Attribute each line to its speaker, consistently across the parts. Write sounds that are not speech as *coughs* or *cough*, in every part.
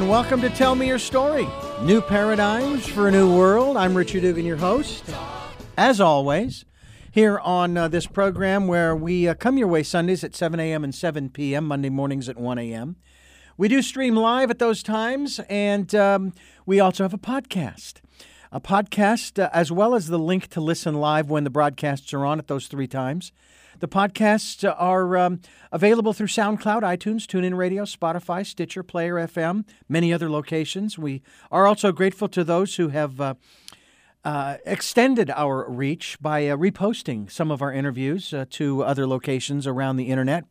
Speaker 1: and welcome to Tell Me Your Story. New paradigms for a new world. I'm Richard Dugan, your host. As always, here on uh, this program where we uh, come your way Sundays at 7 a.m. and 7 p.m., Monday mornings at 1 a.m. We do stream live at those times, and um, we also have a podcast. A podcast, uh, as well as the link to listen live when the broadcasts are on at those three times. The podcasts are um, available through SoundCloud, iTunes, TuneIn Radio, Spotify, Stitcher, Player FM, many other locations. We are also grateful to those who have uh, uh, extended our reach by uh, reposting some of our interviews uh, to other locations around the internet.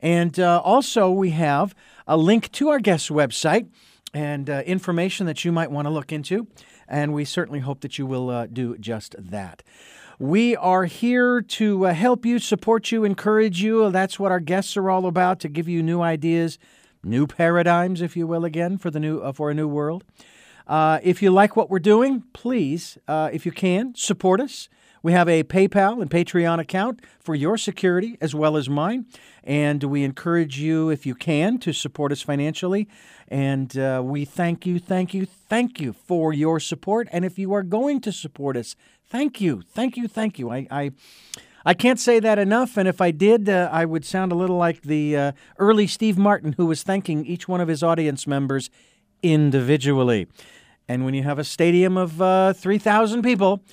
Speaker 1: And uh, also, we have a link to our guest website and uh, information that you might want to look into. And we certainly hope that you will do just that. We are here to uh, help you, support you, encourage you. That's what our guests are all about to give you new ideas, new paradigms, if you will, again for the new uh, for a new world. Uh, if you like what we're doing, please, uh, if you can, support us. We have a PayPal and Patreon account for your security as well as mine. And we encourage you, if you can, to support us financially. And uh, we thank you, thank you, thank you for your support. And if you are going to support us, Thank you, thank you, thank you. I, I, I can't say that enough, and if I did, uh, I would sound a little like the uh, early Steve Martin, who was thanking each one of his audience members individually. And when you have a stadium of uh, 3,000 people,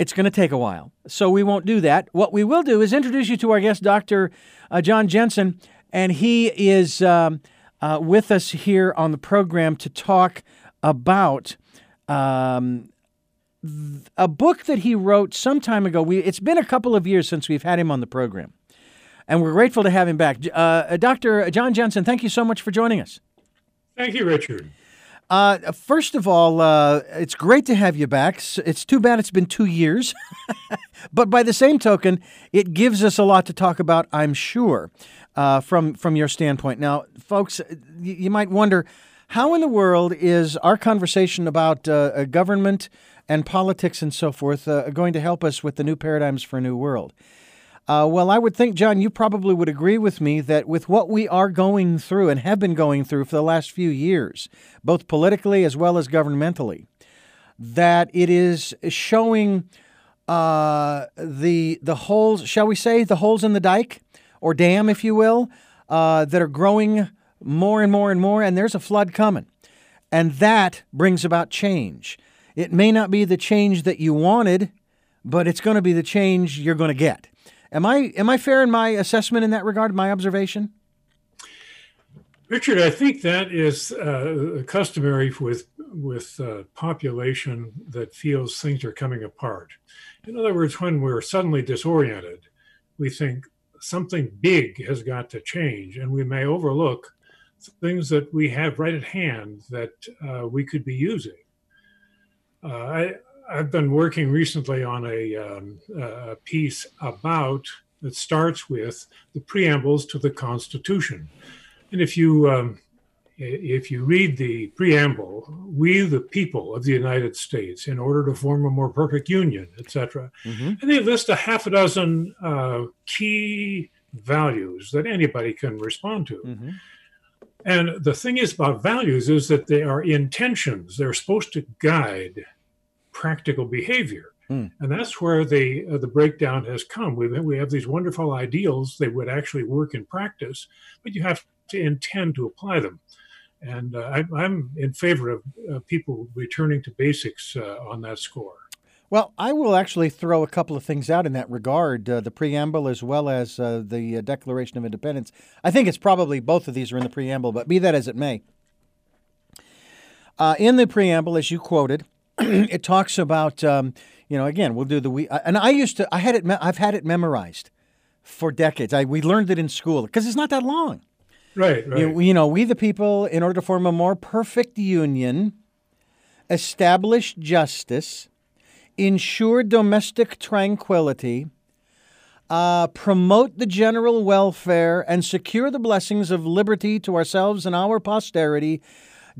Speaker 1: it's going to take a while. So we won't do that. What we will do is introduce you to our guest, Dr. Uh, John Jensen, and he is um, uh, with us here on the program to talk about. Um, a book that he wrote some time ago. We, it's been a couple of years since we've had him on the program, and we're grateful to have him back. Uh, Dr. John Jensen, thank you so much for joining us.
Speaker 2: Thank you, Richard.
Speaker 1: Uh, first of all, uh, it's great to have you back. It's too bad it's been two years, *laughs* but by the same token, it gives us a lot to talk about. I'm sure, uh, from from your standpoint. Now, folks, you might wonder how in the world is our conversation about uh, government and politics and so forth uh, going to help us with the new paradigms for a new world? Uh, well, I would think, John, you probably would agree with me that with what we are going through and have been going through for the last few years, both politically as well as governmentally, that it is showing uh, the the holes, shall we say, the holes in the dike or dam, if you will, uh, that are growing more and more and more, and there's a flood coming, and that brings about change. It may not be the change that you wanted, but it's going to be the change you're going to get. Am I am I fair in my assessment in that regard, my observation?
Speaker 2: Richard, I think that is uh, customary with with uh, population that feels things are coming apart. In other words, when we're suddenly disoriented, we think something big has got to change, and we may overlook things that we have right at hand that uh, we could be using. Uh, I, I've been working recently on a, um, a piece about that starts with the preambles to the Constitution, and if you um, if you read the preamble, we the people of the United States, in order to form a more perfect union, etc., mm-hmm. and they list a half a dozen uh, key values that anybody can respond to. Mm-hmm. And the thing is about values is that they are intentions. They're supposed to guide practical behavior. Mm. And that's where the uh, the breakdown has come. We we have these wonderful ideals; they would actually work in practice, but you have to intend to apply them. And uh, I, am in favor of uh, people returning to basics uh, on that score.
Speaker 1: Well, I will actually throw a couple of things out in that regard uh, the preamble as well as uh, the Declaration of Independence. I think it's probably both of these are in the preamble, but be that as it may. in the preamble, as you quoted, *clears throat* it talks about um, you know again we'll do the we and I used to I had it I've had it memorized for decades. I we learned it in school because it's not that long.
Speaker 2: Right, right.
Speaker 1: You, you know, we the people, in order to form a more perfect union, establish justice, ensure domestic tranquility, uh, promote the general welfare, and secure the blessings of liberty to ourselves and our posterity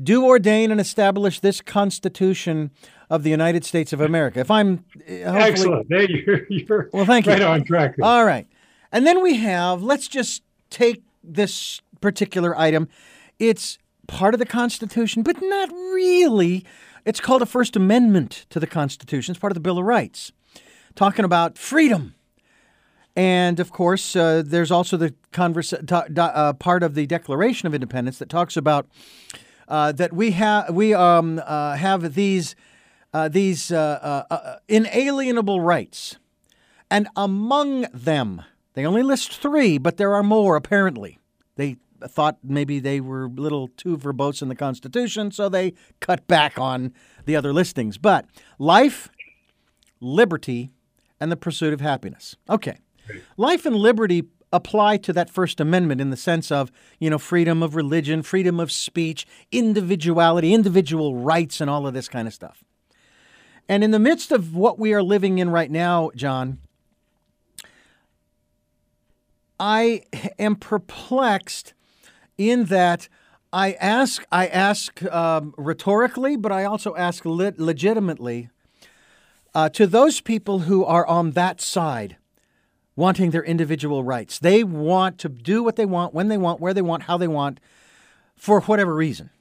Speaker 1: do ordain and establish this Constitution of the United States of America. If I'm
Speaker 2: excellent, hey, you're, *laughs* you're well, thank right you. on track.
Speaker 1: There. All right, and then we have. Let's just take this particular item. It's part of the Constitution, but not really. It's called a First Amendment to the Constitution. It's part of the Bill of Rights, talking about freedom. And of course, uh, there's also the converse, uh, part of the Declaration of Independence that talks about uh, that we have we um, uh, have these uh, these uh, inalienable rights, and among them, they only list three, but there are more apparently. They thought maybe they were a little too verbose in the Constitution, so they cut back on the other listings. But life, liberty, and the pursuit of happiness. Okay. Life and liberty apply to that First Amendment in the sense of, you know, freedom of religion, freedom of speech, individuality, individual rights, and all of this kind of stuff. And in the midst of what we are living in right now, John, I am perplexed in that I ask, I ask um, rhetorically, but I also ask le- legitimately uh, to those people who are on that side, wanting their individual rights. They want to do what they want, when they want, where they want, how they want, for whatever reason,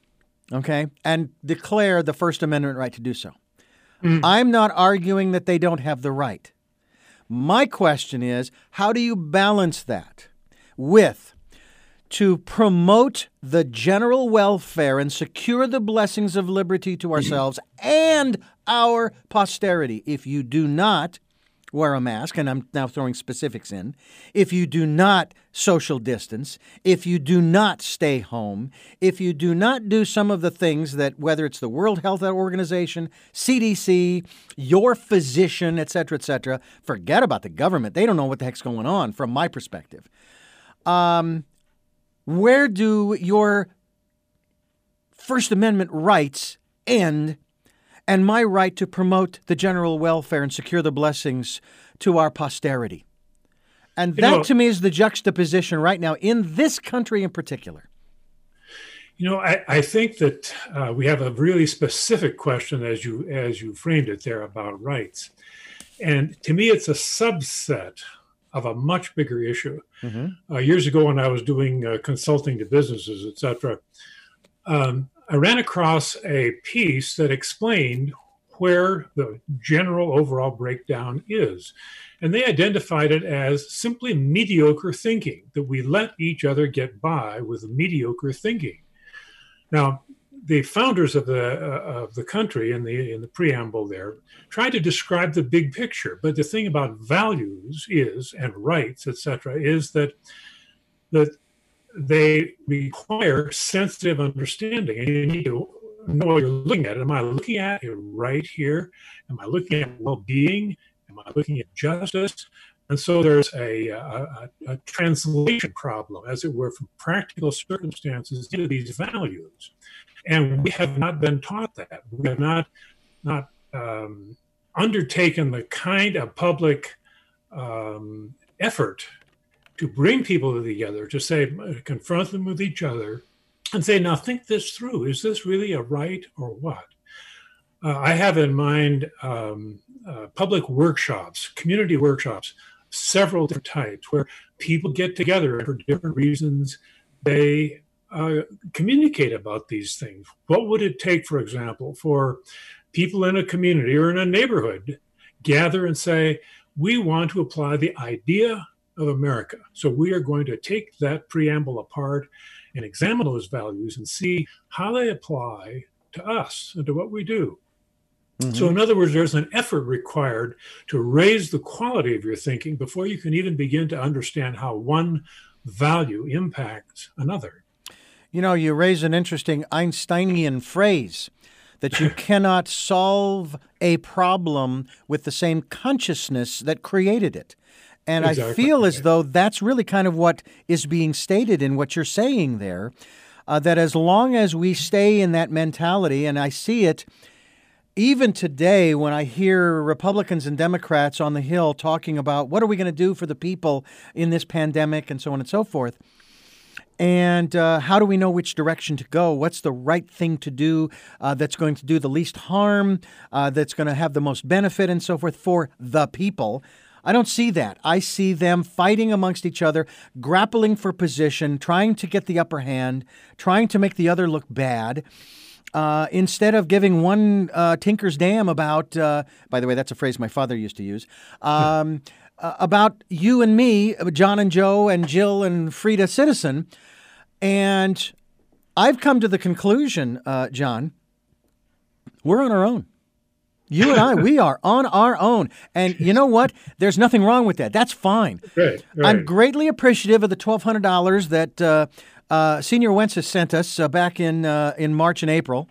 Speaker 1: okay, and declare the First Amendment right to do so. Mm. I'm not arguing that they don't have the right. My question is how do you balance that with to promote the general welfare and secure the blessings of liberty to ourselves and our posterity. If you do not wear a mask, and I'm now throwing specifics in, if you do not social distance, if you do not stay home, if you do not do some of the things that, whether it's the World Health Organization, CDC, your physician, et cetera, et cetera, forget about the government. They don't know what the heck's going on from my perspective. Um, where do your First Amendment rights end and my right to promote the general welfare and secure the blessings to our posterity? And that you know, to me is the juxtaposition right now in this country in particular.
Speaker 2: You know, I, I think that uh, we have a really specific question as you as you framed it there about rights, and to me, it's a subset of a much bigger issue. Mm-hmm. Uh, years ago, when I was doing uh, consulting to businesses, etc., um, I ran across a piece that explained where the general overall breakdown is. And they identified it as simply mediocre thinking, that we let each other get by with mediocre thinking. Now, the founders of the uh, of the country in the in the preamble there tried to describe the big picture. But the thing about values is and rights etc is that that they require sensitive understanding. And you need to know what you're looking at. Am i looking at it right here? Am i looking at well-being? Am i looking at justice? And so there's a, a, a translation problem, as it were, from practical circumstances into these values and we have not been taught that. We have not not um, undertaken the kind of public um, effort to bring people together to say confront them with each other and say now think this through. Is this really a right or what? Uh, i have in mind um, uh, public workshops community workshops several different types where people get together for different reasons. They uh, communicate about these things. What would it take, for example, for people in a community or in a neighborhood gather and say, we want to apply the idea of America. So we are going to take that preamble apart and examine those values and see how they apply to us and to what we do. Mm-hmm. So, in other words, there's an effort required to raise the quality of your thinking before you can even begin to understand how one value impacts another.
Speaker 1: You know, you raise an interesting Einsteinian phrase that you *laughs* cannot solve a problem with the same consciousness that created it. And exactly. I feel as though that's really kind of what is being stated in what you're saying there. Uh, that as long as we stay in that mentality, and I see it even today when I hear Republicans and Democrats on the Hill talking about what are we going to do for the people in this pandemic and so on and so forth and uh, how do we know which direction to go? What's the right thing to do uh, that's going to do the least harm, uh, that's going to have the most benefit, and so forth for the people? I don't see that. I see them fighting amongst each other, grappling for position, trying to get the upper hand, trying to make the other look bad. Uh, instead of giving one uh, tinker's dam about, uh, by the way, that's a phrase my father used to use, um, uh, about you and me, John and Joe and Jill and Frida Citizen. And I've come to the conclusion, uh, John, we're on our own. You and I, we are on our own. And you know what? There's nothing wrong with that. That's fine.
Speaker 2: Right, right.
Speaker 1: I'm greatly appreciative of the $1,200 that uh, uh, Senior Wences sent us uh, back in, uh, in March and April.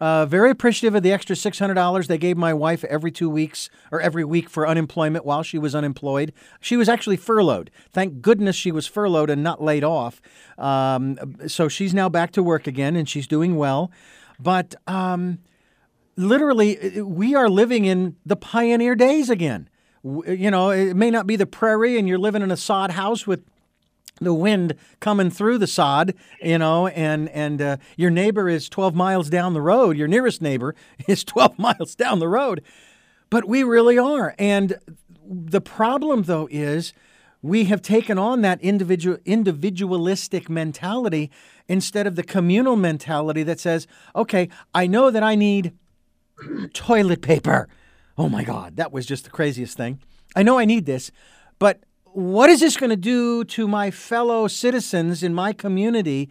Speaker 1: Uh, very appreciative of the extra $600 they gave my wife every two weeks or every week for unemployment while she was unemployed. She was actually furloughed. Thank goodness she was furloughed and not laid off. Um, so she's now back to work again and she's doing well. But um, literally, we are living in the pioneer days again. You know, it may not be the prairie and you're living in a sod house with the wind coming through the sod, you know, and and uh, your neighbor is 12 miles down the road. Your nearest neighbor *laughs* is 12 *laughs* miles down the road. But we really are. And the problem though is we have taken on that individual individualistic mentality instead of the communal mentality that says, "Okay, I know that I need toilet paper." Oh my god, that was just the craziest thing. I know I need this, but what is this going to do to my fellow citizens in my community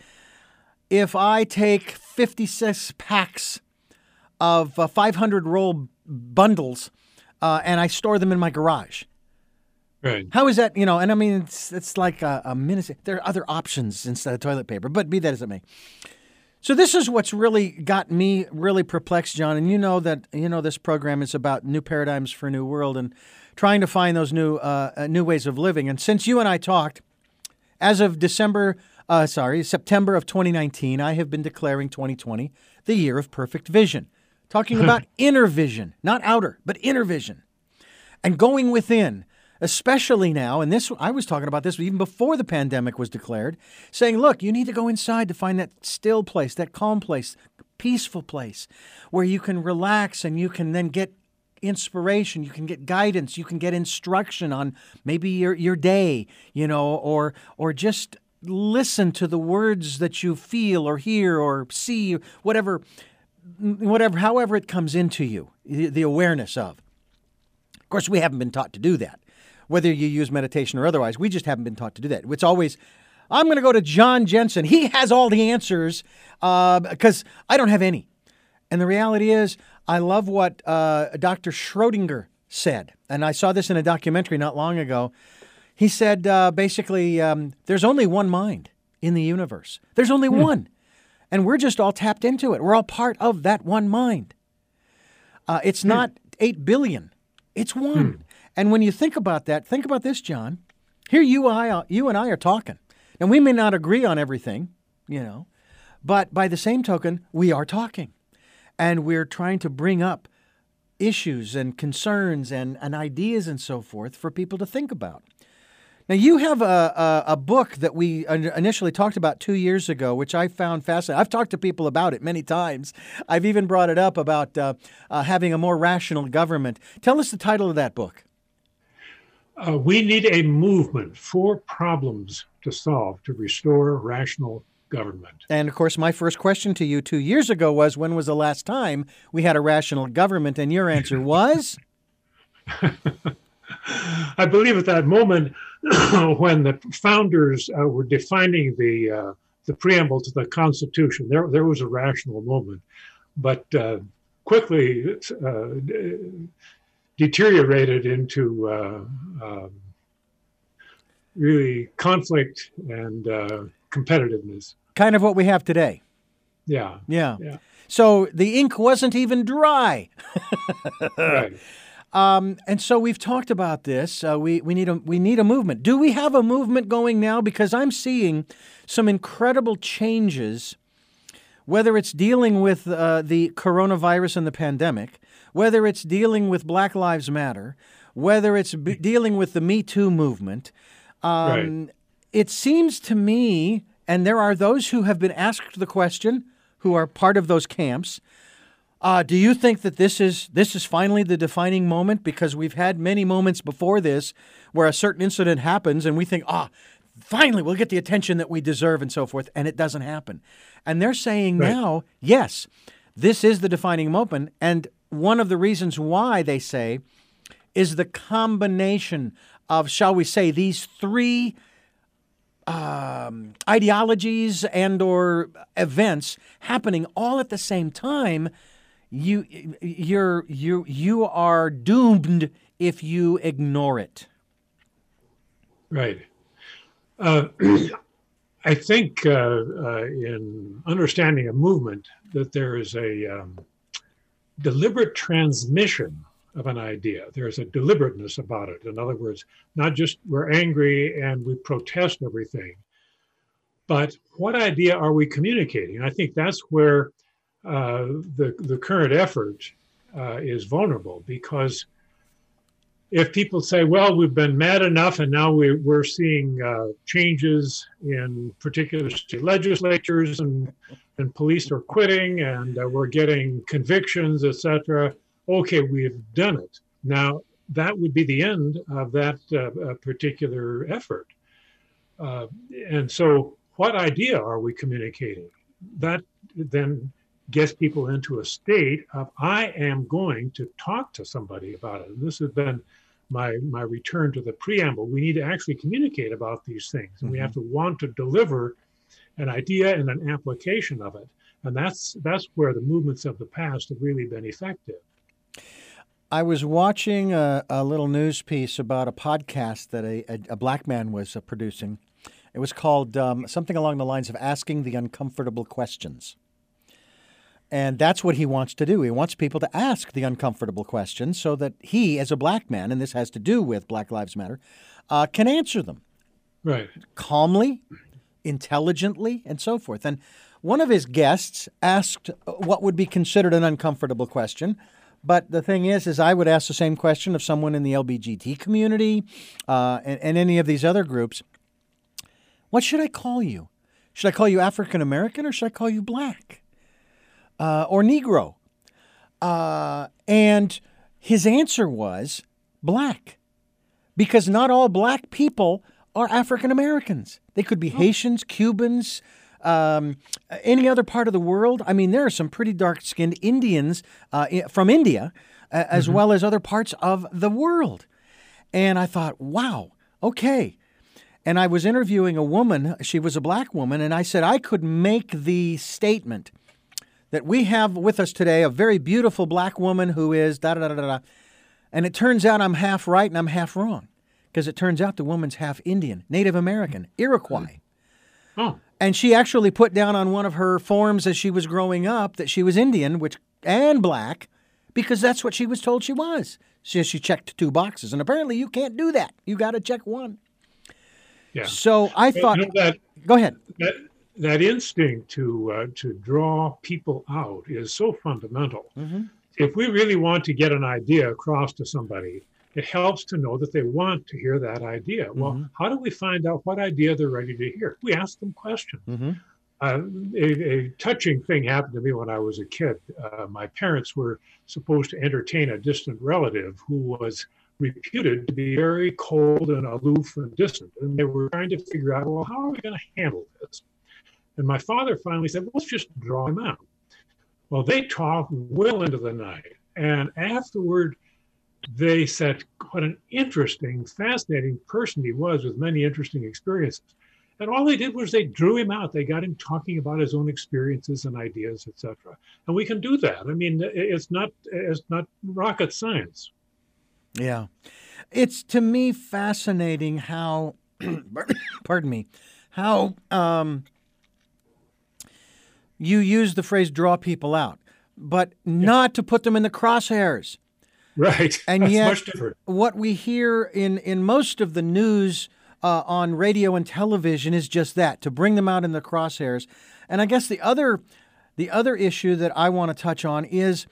Speaker 1: if I take 56 packs of uh, 500 roll bundles uh, and I store them in my garage?
Speaker 2: Right.
Speaker 1: How is that, you know, and I mean, it's, it's like a, a minute. There are other options instead of toilet paper, but be that as it may. So this is what's really got me really perplexed, John. And you know that you know this program is about new paradigms for a new world, and trying to find those new uh, uh, new ways of living. And since you and I talked, as of December, uh, sorry, September of 2019, I have been declaring 2020 the year of perfect vision, talking *laughs* about inner vision, not outer, but inner vision, and going within. Especially now, and this I was talking about this even before the pandemic was declared, saying, look, you need to go inside to find that still place, that calm place, peaceful place where you can relax and you can then get inspiration, you can get guidance, you can get instruction on maybe your, your day, you know, or or just listen to the words that you feel or hear or see, whatever whatever however it comes into you, the awareness of. Of course, we haven't been taught to do that. Whether you use meditation or otherwise, we just haven't been taught to do that. It's always I'm going to go to John Jensen. He has all the answers because uh, I don't have any. And the reality is, I love what uh, Dr. Schrodinger said, and I saw this in a documentary not long ago. He said uh, basically, um, there's only one mind in the universe. There's only hmm. one. And we're just all tapped into it. We're all part of that one mind. Uh, it's hmm. not 8 billion, it's one. Hmm. And when you think about that, think about this, John. Here you, I, you and I are talking. And we may not agree on everything, you know, but by the same token, we are talking and we're trying to bring up issues and concerns and, and ideas and so forth for people to think about. Now, you have a, a, a, book that we initially talked about two years ago, which I found fascinating. I've talked to people about it many times. I've even brought it up about uh, uh, having a more rational government. Tell us the title of that book.
Speaker 2: Uh, we need a movement for problems to solve to restore rational government.
Speaker 1: And of course, my first question to you two years ago was when was the last time we had a rational government? And your answer *laughs* was?
Speaker 2: I believe at that moment *coughs* when the founders uh, were defining the uh, the preamble to the Constitution, there there was a rational moment, but uh, quickly uh, deteriorated into uh, um, really conflict and uh, competitiveness.
Speaker 1: Kind of what we have today.
Speaker 2: Yeah.
Speaker 1: Yeah. yeah. So the ink wasn't even dry. *laughs*
Speaker 2: right.
Speaker 1: Um, and so we've talked about this. Uh, we, we, need a, we need a movement. Do we have a movement going now? Because I'm seeing some incredible changes, whether it's dealing with uh, the coronavirus and the pandemic, whether it's dealing with Black Lives Matter, whether it's b- dealing with the Me Too movement. Um, right. It seems to me and there are those who have been asked the question, who are part of those camps. Uh, do you think that this is this is finally the defining moment? Because we've had many moments before this where a certain incident happens and we think, ah, finally we'll get the attention that we deserve and so forth, and it doesn't happen. And they're saying
Speaker 2: Right.
Speaker 1: now, yes, this is the defining moment. And one of the reasons why they say is the combination of, shall we say, these three um, ideologies and or events happening all at the same time. You you're you you are doomed if you ignore it.
Speaker 2: Right. Uh, *clears throat* I think uh, uh, in understanding a movement that there is a um, deliberate transmission of an idea. There's a deliberateness about it. In other words, not just we're angry and we protest everything, but what idea are we communicating? I think that's where uh, the the current effort uh, is vulnerable because if people say, well, we've been mad enough and now we, we're seeing uh, changes in particular state legislatures and, and police are quitting and uh, we're getting convictions, etc. Okay, we've done it. Now, that would be the end of that uh, uh, particular effort. Uh, and so, what idea are we communicating? That then gets people into a state of I am going to talk to somebody about it. And this has been my my return to the preamble. We need to actually communicate about these things, and we have to want to deliver an idea and an application of it. And that's that's where the movements of the past have really been effective.
Speaker 1: I was watching a, a little news piece about a podcast that a, a, a black man was uh, producing. It was called um, something along the lines of Asking the Uncomfortable Questions. And that's what he wants to do. He wants people to ask the uncomfortable questions so that he, as a black man, and this has to do with Black Lives Matter, uh, can answer them
Speaker 2: Right.
Speaker 1: calmly, intelligently, and so forth. And one of his guests asked what would be considered an uncomfortable question. But the thing is, is I would ask the same question of someone in the LBGT community uh, and, and any of these other groups. What should I call you? Should I call you African American or should I call you black uh, or Negro? Uh, and his answer was black because not all black people are African Americans. They could be Haitians, Cubans, um, any other part of the world. I mean, there are some pretty dark skinned Indians uh, from India, uh, as well as other parts of the world. And I thought, wow, okay. And I was interviewing a woman, she was a black woman, and I said I could make the statement that we have with us today a very beautiful black woman who is da da da da da. And it turns out I'm half right and I'm half wrong because it turns out the woman's half Indian, Native American, Iroquois.
Speaker 2: Oh,
Speaker 1: And she actually put down on one of her forms as she was growing up that she was Indian, which and black, because that's what she was told she was. So she checked two boxes, and apparently you can't do that. You got to check one.
Speaker 2: yeah.
Speaker 1: So I
Speaker 2: But
Speaker 1: thought,
Speaker 2: you know, that
Speaker 1: go ahead.
Speaker 2: that that instinct to uh, to draw people out is so fundamental.
Speaker 1: Mhm.
Speaker 2: If we really want to get an idea across to somebody, it helps to know that they want to hear that idea. Well,
Speaker 1: Mhm.
Speaker 2: how do we find out what idea they're ready to hear? We ask them questions.
Speaker 1: hmm
Speaker 2: Uh, a, a touching thing happened to me when I was a kid. Uh, my parents were supposed to entertain a distant relative who was reputed to be very cold and aloof and distant. And they were trying to figure out, well, how are we going to handle this? And my father finally said, well, let's just draw him out. Well, they talked well into the night. And afterward, they said what an interesting, fascinating person he was with many interesting experiences. And all they did was they drew him out. They got him talking about his own experiences and ideas, etc. And we can do that. I mean, it's not it's not rocket science.
Speaker 1: Yeah. It's to me fascinating how, *coughs* pardon me, how um, you use the phrase draw people out, but not to put them in the crosshairs. *laughs*
Speaker 2: Right.
Speaker 1: And
Speaker 2: That's
Speaker 1: yet-
Speaker 2: much different.
Speaker 1: What we hear in, in most of the news uh, on radio and television is just that to bring them out in the crosshairs. And I guess the other the other issue that I want to touch on is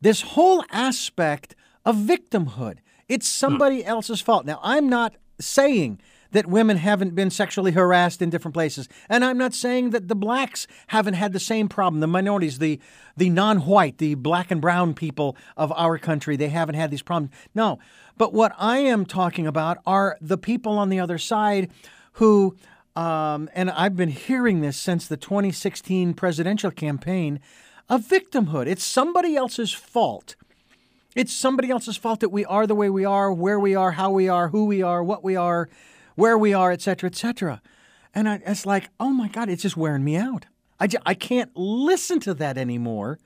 Speaker 1: this whole aspect of victimhood. It's somebody else's fault. Now, I'm not saying that women haven't been sexually harassed in different places. And I'm not saying that the blacks haven't had the same problem, the minorities, the the non-white, the black and brown people of our country, they haven't had these problems. No. But what I am talking about are the people on the other side who um, and I've been hearing this since the 2016 presidential campaign, a victimhood. It's somebody else's fault. It's somebody else's fault that we are the way we are, where we are, how we are, who we are, what we are, where we are, etc., etc. And I, it's like, oh my God, it's just wearing me out. I, just, I can't listen to that anymore.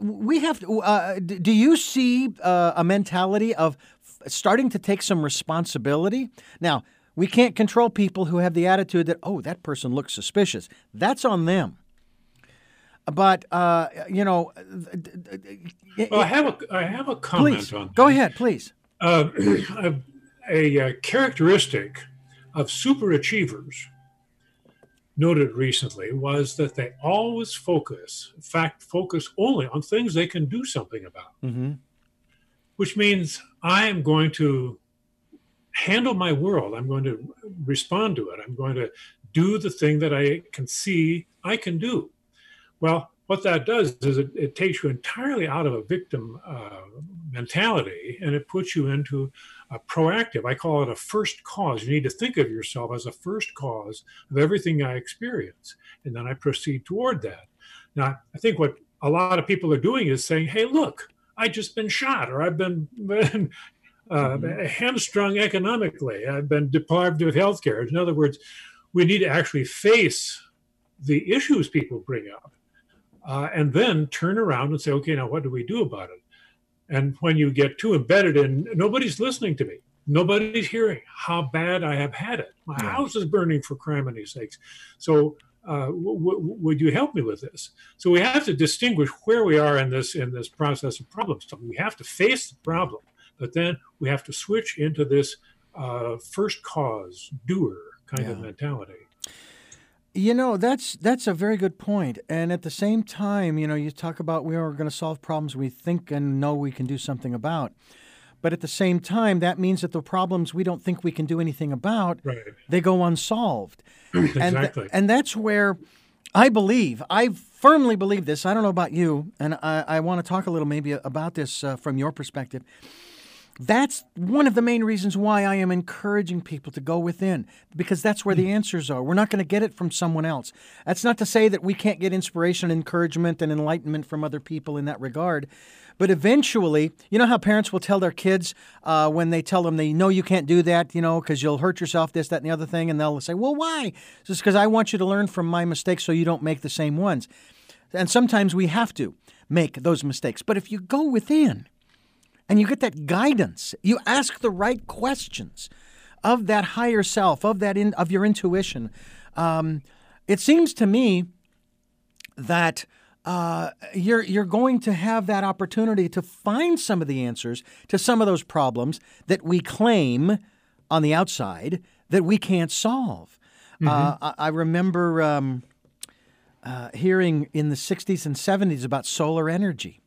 Speaker 1: We have to, uh, do you see uh, a mentality of starting to take some responsibility? Now, we can't control people who have the attitude that, oh, that person looks suspicious. That's on them. But, uh, you know.
Speaker 2: Well, I have a, I have a comment
Speaker 1: please,
Speaker 2: on that.
Speaker 1: Go ahead, please.
Speaker 2: Uh, *clears throat* a, a, characteristic of superachievers noted recently was that they always focus, in fact, focus only on things they can do something about.
Speaker 1: Mm-hmm.
Speaker 2: Which means I am going to handle my world. I'm going to respond to it. I'm going to do the thing that I can see I can do. Well, what that does is it, it takes you entirely out of a victim uh, mentality and it puts you into a proactive. I call it a first cause. You need to think of yourself as a first cause of everything I experience. And then I proceed toward that. Now, I think what a lot of people are doing is saying, hey, look, I just been shot or I've been, *laughs* been uh, mm-hmm. hamstrung economically. I've been deprived of health care. In other words, we need to actually face the issues people bring up uh, and then turn around and say, okay, now what do we do about it? And when you get too embedded in, nobody's listening to me. Nobody's hearing how bad I have had it. My yeah. house is burning for criminy sakes. So uh, w- w- would you help me with this? So we have to distinguish where we are in this in this process of problem solving. We have to face the problem but then we have to switch into this uh, first cause doer kind yeah. of mentality.
Speaker 1: You know, that's that's a very good point. And at the same time, you know, you talk about we are going to solve problems we think and know we can do something about. But at the same time, that means that the problems we don't think we can do anything about,
Speaker 2: right.
Speaker 1: they go unsolved. *clears throat*
Speaker 2: exactly.
Speaker 1: And, and that's where I believe, I firmly believe this. I don't know about you, and I, I want to talk a little maybe about this uh, from your perspective. That's one of the main reasons why I am encouraging people to go within, because that's where the hmm. answers are. We're not going to get it from someone else. That's not to say that we can't get inspiration, encouragement, and enlightenment from other people in that regard. But eventually, you know how parents will tell their kids uh, when they tell them they know you can't do that, you know, because you'll hurt yourself, this, that, and the other thing, and they'll say, "Well, why?" It's just because I want you to learn from my mistakes, so you don't make the same ones. And sometimes we have to make those mistakes. But if you go within and you get that guidance. You ask the right questions of that higher self, of that in, of your intuition. Um, it seems to me that uh, you're you're going to have that opportunity to find some of the answers to some of those problems that we claim on the outside that we can't solve. Mm-hmm. Uh, I, I, remember um, uh, hearing in the 60s and 70s about solar energy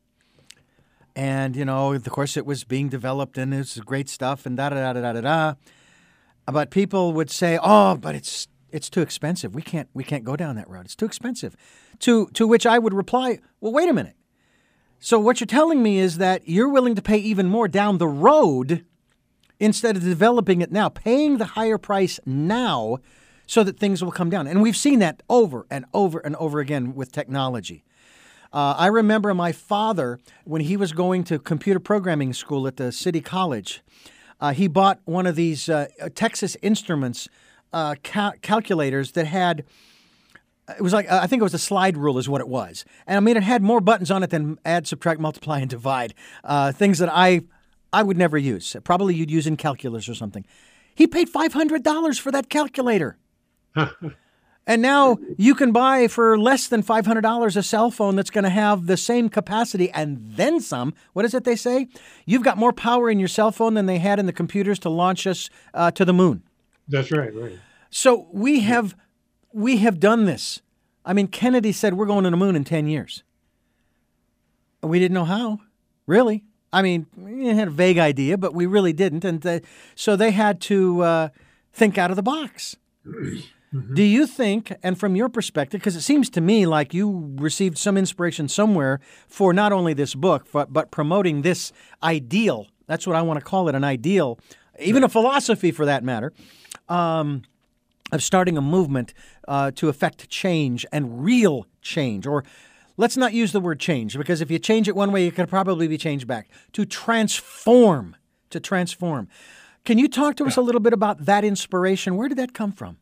Speaker 1: and, you know, of course, it was being developed and it's great stuff and da da da da da da. But people would say, "Oh, but it's it's too expensive. We can't we can't go down that road. It's too expensive." To to which I would reply, "Well, wait a minute. So what you're telling me is that you're willing to pay even more down the road instead of developing it now, paying the higher price now so that things will come down." And we've seen that over and over and over again with technology. Uh, I remember my father, when he was going to computer programming school at the city college, uh, he bought one of these uh, Texas Instruments uh, cal- calculators that had. It was like I think it was a slide rule, is what it was, and I mean it had more buttons on it than add, subtract, multiply, and divide. Uh, things that I I would never use. Probably you'd use in calculus or something. He paid five hundred dollars for that calculator. *laughs* And now you can buy for less than $500 a cell phone that's going to have the same capacity and then some. What is it they say? You've got more power in your cell phone than they had in the computers to launch us uh, to the moon.
Speaker 2: That's right, right.
Speaker 1: So we have we have done this. I mean, Kennedy said we're going to the moon in 10 years. We didn't know how, really. I mean, we had a vague idea, but we really didn't. And uh, so they had to uh, think out of the box. *clears throat* Mm-hmm. Do you think, and from your perspective, because it seems to me like you received some inspiration somewhere for not only this book, but, but promoting this ideal that's what I want to call it an ideal, even a philosophy for that matter. Um, of starting a movement uh, to effect change and real change, or let's not use the word change because if you change it one way, it could probably be changed back. To transform, to transform. Can you talk to us a little bit about that inspiration? Where did that come from?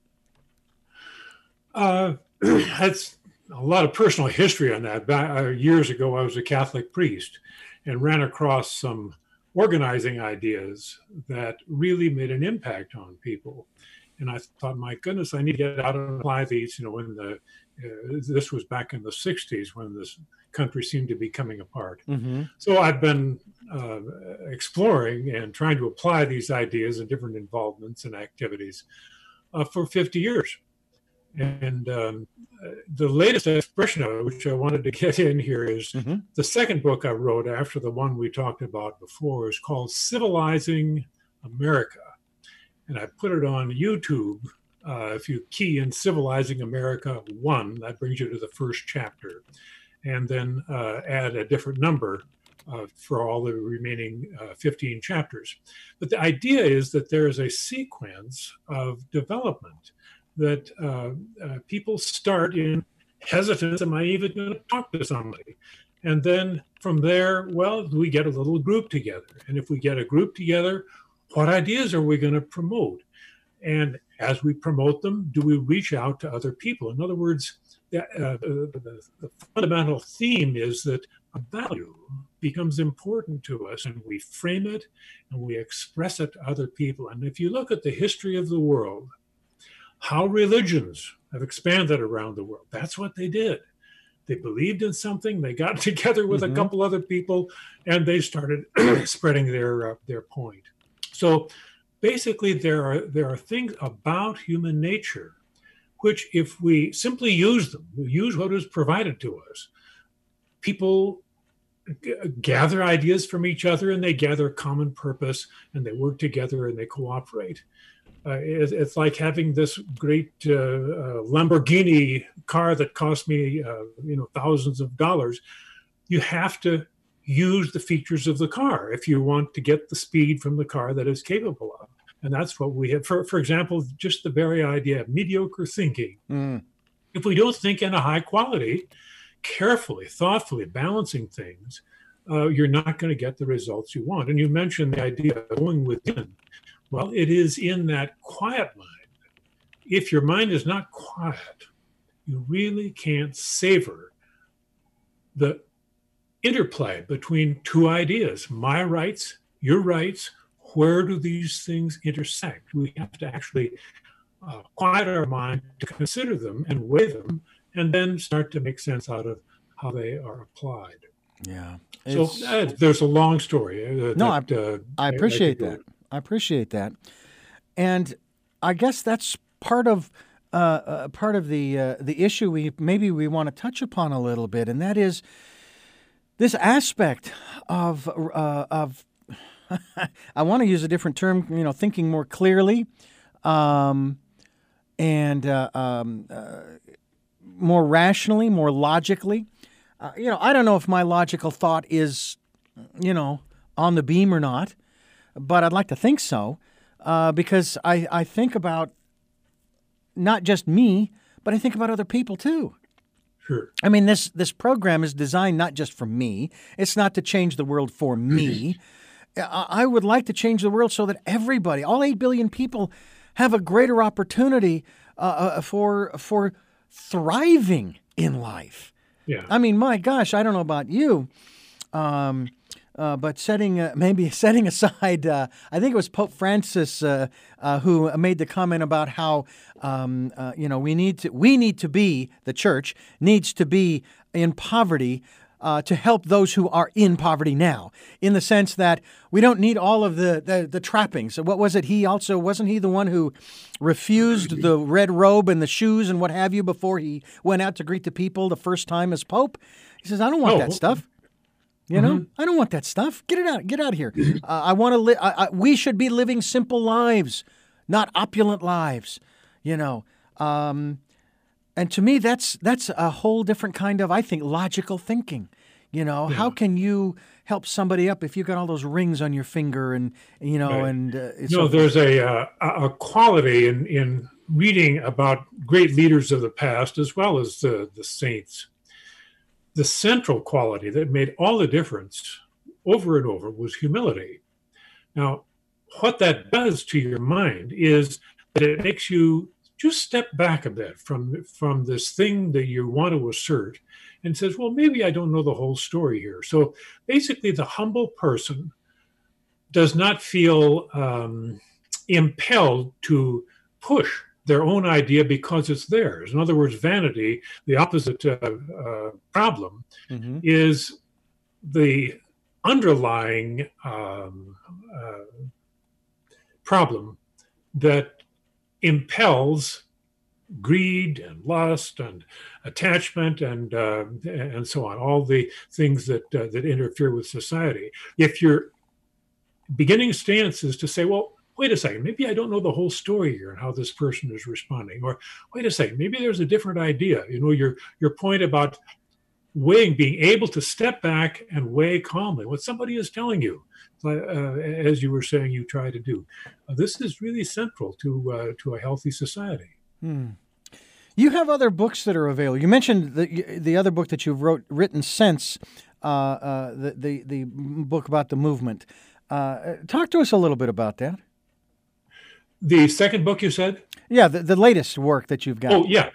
Speaker 2: Uh, *clears throat* that's a lot of personal history on that. Back, uh, years ago, I was a Catholic priest and ran across some organizing ideas that really made an impact on people. And I thought, my goodness, I need to get out and apply these. You know, when the uh, this was back in the '60s when this country seemed to be coming apart. Mm-hmm. So I've been uh, exploring and trying to apply these ideas in different involvements and activities uh, for 50 years. And um, the latest expression of it, which I wanted to get in here, is mm-hmm. the second book I wrote after the one we talked about before is called Civilizing America. And I put it on YouTube. Uh, if you key in Civilizing America 1, that brings you to the first chapter. And then uh, add a different number uh, for all the remaining uh, 15 chapters. But the idea is that there is a sequence of development that uh, uh, people start in hesitance. Am I even going to talk to somebody? And then from there, well, we get a little group together. And if we get a group together, what ideas are we going to promote? And as we promote them, do we reach out to other people? In other words, the, uh, the, the fundamental theme is that a value becomes important to us and we frame it and we express it to other people. And if you look at the history of the world, how religions have expanded around the world. That's what they did. They believed in something. They got *laughs* together with mm-hmm. a couple other people, and they started *clears throat* spreading their uh, their point. So, basically, there are there are things about human nature, which, if we simply use them, we use what is provided to us. People g- gather ideas from each other, and they gather common purpose, and they work together, and they cooperate. Uh, it, it's like having this great uh, uh, Lamborghini car that cost me, uh, you know, thousands of dollars. You have to use the features of the car if you want to get the speed from the car that is capable of. And that's what we have. For, for example, just the very idea of mediocre thinking. Mm. If we don't think in a high quality, carefully, thoughtfully balancing things, uh, you're not going to get the results you want. And you mentioned the idea of going within. Well, it is in that quiet mind. If your mind is not quiet, you really can't savor the interplay between two ideas my rights, your rights. Where do these things intersect? We have to actually uh, quiet our mind to consider them and weigh them, and then start to make sense out of how they are applied.
Speaker 1: Yeah.
Speaker 2: So uh, there's a long story.
Speaker 1: Uh, no, that, I, uh, I appreciate I, I that. I appreciate that, and I guess that's part of uh, uh, part of the uh, the issue we maybe we want to touch upon a little bit, and that is this aspect of uh, of *laughs* I want to use a different term, you know, thinking more clearly, um, and uh, um, uh, more rationally, more logically. you know, I don't know if my logical thought is, you know, on the beam or not but I'd like to think so uh, because I, I think about not just me, but I think about other people too.
Speaker 2: Sure.
Speaker 1: I mean, this this program is designed not just for me. It's not to change the world for me. I would like to change the world so that everybody, all eight billion people, have a greater opportunity uh, uh for for thriving in life.
Speaker 2: Yeah.
Speaker 1: I mean, my gosh, I don't know about you. Um, uh, but setting uh, *laughs* maybe setting aside, uh, I think it was Pope Francis uh, uh, who made the comment about how um, uh, you know we need to we need to be the church needs to be in poverty. to help those who are in poverty now, in the sense that we don't need all of the, the, the trappings. What was it? He also wasn't he the one who refused the red robe and the shoes and what have you before he went out to greet the people the first time as pope? He says, "I don't want oh, that stuff." You know, mm-hmm. I don't want that stuff. Get it out. Get out of here. *clears throat* Uh, I want to live. We should be living simple lives. not opulent lives, you know. Um, and to me, that's that's a whole different kind of, I think, logical thinking. You know, yeah. how can you help somebody up if you got all those rings on your finger and you know right. and uh,
Speaker 2: no, so- there's a uh, a quality in in reading about great leaders of the past as well as the the saints. The central quality that made all the difference over and over was humility. Now, what that does to your mind is that it makes you just step back a bit from from this thing that you want to assert and says well maybe i don't know the whole story here so basically the humble person does not feel um, impelled to push their own idea because it's theirs in other words vanity the opposite uh, uh, problem mm-hmm. is the underlying um, uh, problem that impels greed and lust and attachment and uh, and so on all the things that uh, that interfere with society if your beginning stance is to say well wait a second maybe i don't know the whole story here and how this person is responding or wait a second maybe there's a different idea you know your your point about weighing being able to step back and weigh calmly what somebody is telling you uh, as you were saying, you try to do. Uh, this is really central to uh, to a healthy society.
Speaker 1: Hmm. You have other books that are available. You mentioned the the other book that you've wrote written since uh, uh, the, the the book about the movement. Uh, talk to us a little bit about that.
Speaker 2: The second book you said?
Speaker 1: Yeah, the, the latest work that you've got.
Speaker 2: Oh yeah.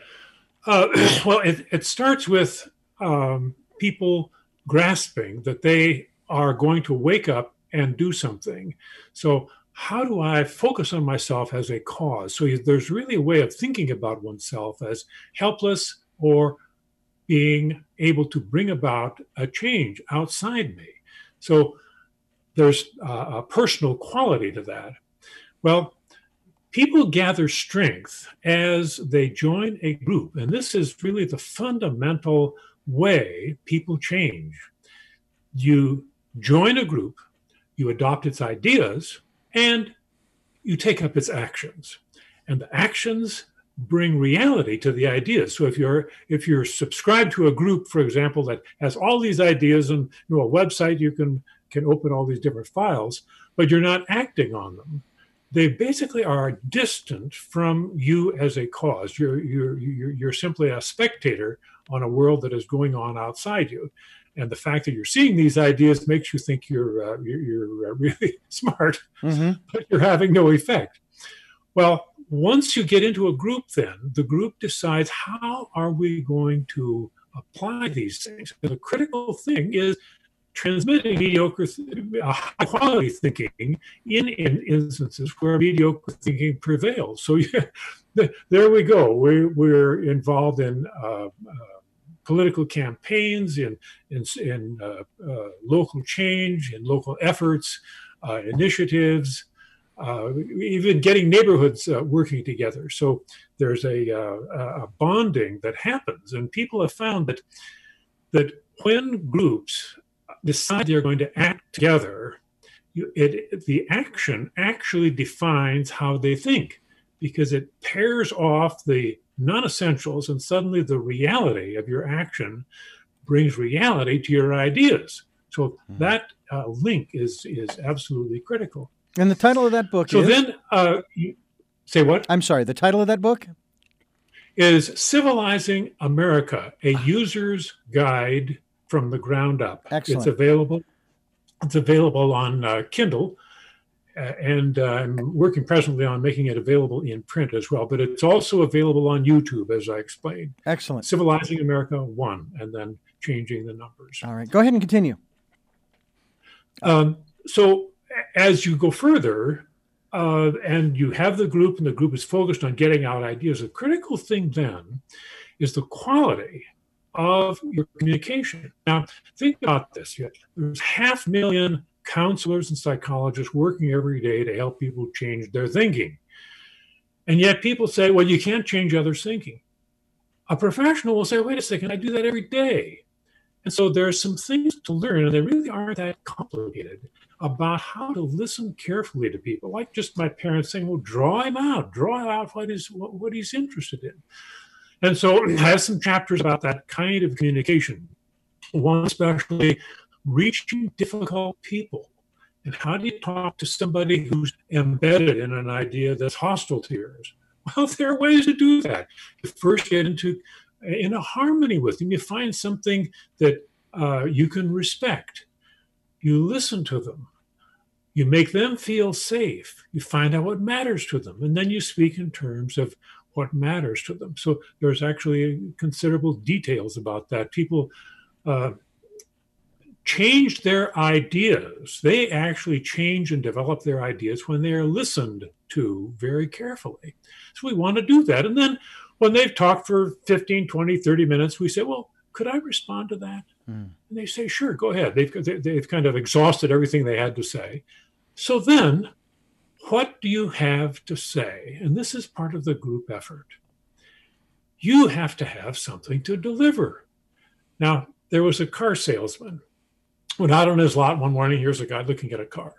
Speaker 2: *clears throat* well, it, it starts with um, people grasping that they are going to wake up and do something. So, how do I focus on myself as a cause? So, there's really a way of thinking about oneself as helpless or being able to bring about a change outside me. So, there's a personal quality to that. Well, people gather strength as they join a group. And this is really the fundamental way people change. You join a group you adopt its ideas, and you take up its actions. And the actions bring reality to the ideas. So if you're if you're subscribed to a group, for example, that has all these ideas and you know a website, you can can open all these different files, but you're not acting on them. They basically are distant from you as a cause. You're you're you're, you're simply a spectator on a world that is going on outside you and the fact that you're seeing these ideas makes you think you're uh, you're, you're uh, *laughs* really smart, mm-hmm. but you're having no effect. Well, once you get into a group, then the group decides how are we going to apply these things. And the critical thing is transmitting mediocre, high quality thinking in, in instances where mediocre thinking prevails. So *laughs* yeah, there we go. We, we're involved in uh, uh, political campaigns, in in, in uh, uh, local change, in local efforts, uh, initiatives, uh, even getting neighborhoods working together. So there's a, a, bonding that happens, and people have found that that when groups decide they're going to act together, you, it, the action actually defines how they think because it pares off the non essentials, and suddenly the reality of your action brings reality to your ideas. So mm-hmm. that uh, link is is absolutely critical.
Speaker 1: And the title of that book
Speaker 2: so
Speaker 1: is.
Speaker 2: So then, uh, say what?
Speaker 1: I'm sorry. The title of that book
Speaker 2: is Civilizing America: A User's Guide from the Ground Up.
Speaker 1: Excellent.
Speaker 2: It's available. It's available on uh, Kindle uh, and uh, I'm working presently on making it available in print as well. But it's also available on YouTube, as I explained.
Speaker 1: Excellent.
Speaker 2: Civilizing America one, and then changing the numbers.
Speaker 1: All right, go ahead and continue.
Speaker 2: Um, so as you go further, uh, and you have the group, and the group is focused on getting out ideas. The critical thing then is the quality of your communication. Now, think about this: there's half million counselors and psychologists working every day to help people change their thinking. And yet people say, well, you can't change others' thinking. A professional will say, wait a second, I do that every day. And so there are some things to learn, and they really aren't that complicated. about how to listen carefully to people, like just my parents saying, "Well, draw him out, draw out what is what, what he's interested in." And so, I have some chapters about that kind of communication. One especially reaching difficult people, and how do you talk to somebody who's embedded in an idea that's hostile to yours? Well, *laughs* there are ways to do that. You first get into in a harmony with them. You find something that uh, you can respect. You listen to them. You make them feel safe. You find out what matters to them. And then you speak in terms of what matters to them. So there's actually considerable details about that. People uh, change their ideas. They actually change and develop their ideas when they are listened to very carefully. So we want to do that. And then when they've talked for 15, 20, 30 minutes, we say, well, could I respond to that? Mm. And they say, sure, go ahead. They've, they've kind of exhausted everything they had to say. So then, what do you have to say? And this is part of the group effort. You have to have something to deliver. Now, there was a car salesman went out on his lot one morning. Here's a guy looking at a car.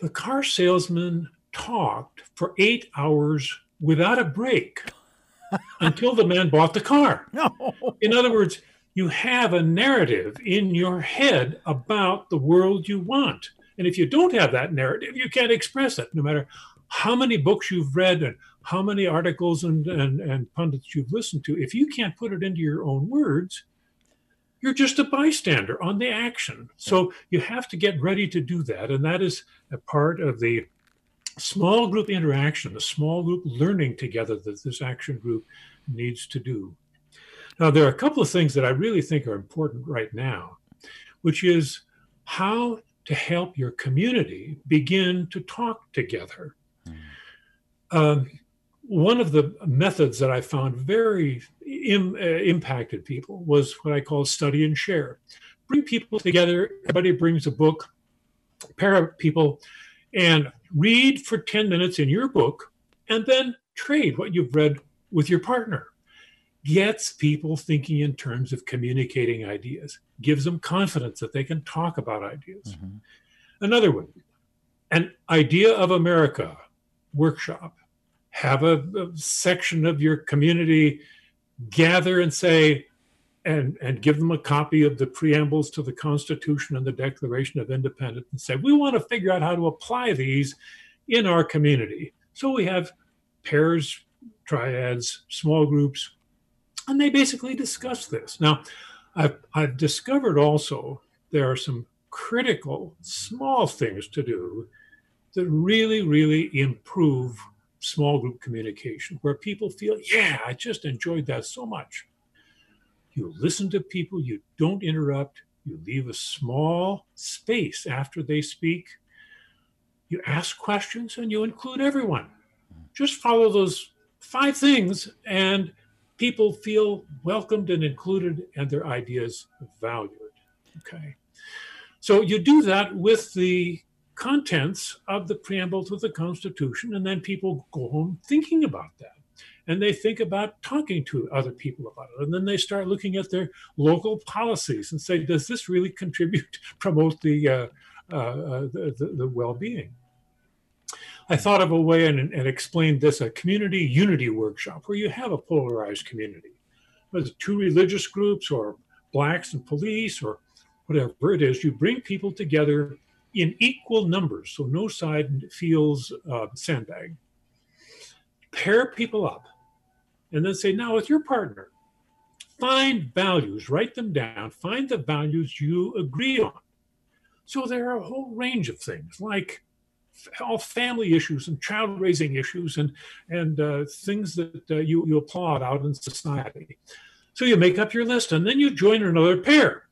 Speaker 2: The car salesman talked for eight hours without a break *laughs* until the man bought the car.
Speaker 1: No.
Speaker 2: In other words, you have a narrative in your head about the world you want. And if you don't have that narrative, you can't express it, no matter how many books you've read and how many articles and, and, and pundits you've listened to. If you can't put it into your own words, you're just a bystander on the action. So you have to get ready to do that. And that is a part of the small group interaction, the small group learning together that this action group needs to do. Now, there are a couple of things that I really think are important right now, which is how to help your community begin to talk together. Mm. Um, one of the methods that I found very Im, uh, impacted people was what I call study and share. Bring people together, everybody brings a book, pair of people, and read for 10 minutes in your book, and then trade what you've read with your partner. Gets people thinking in terms of communicating ideas, gives them confidence that they can talk about ideas. Mm-hmm. Another one, an idea of America workshop. Have a, a section of your community gather and say, and, and give them a copy of the preambles to the Constitution and the Declaration of Independence and say, we want to figure out how to apply these in our community. So we have pairs, triads, small groups, and they basically discuss this. Now, I've, I've discovered also there are some critical small things to do that really, really improve small group communication where people feel, yeah, I just enjoyed that so much. You listen to people, you don't interrupt, you leave a small space after they speak. You ask questions and you include everyone. Just follow those five things, and people feel welcomed and included, and their ideas valued. Okay. So you do that with the contents of the preamble to the Constitution, and then people go home thinking about that. And they think about talking to other people about it. And then they start looking at their local policies and say, does this really contribute, *laughs* promote the, uh, uh, uh, the, the, the well being? I thought of a way and, and explained this a community unity workshop where you have a polarized community, whether two religious groups or blacks and police or whatever it is, you bring people together in equal numbers, so no side feels uh, sandbag. Pair people up and then say, now with your partner, find values, write them down, find the values you agree on. So there are a whole range of things like all family issues and child raising issues and and uh, things that uh, you you applaud out in society. So you make up your list and then you join another pair.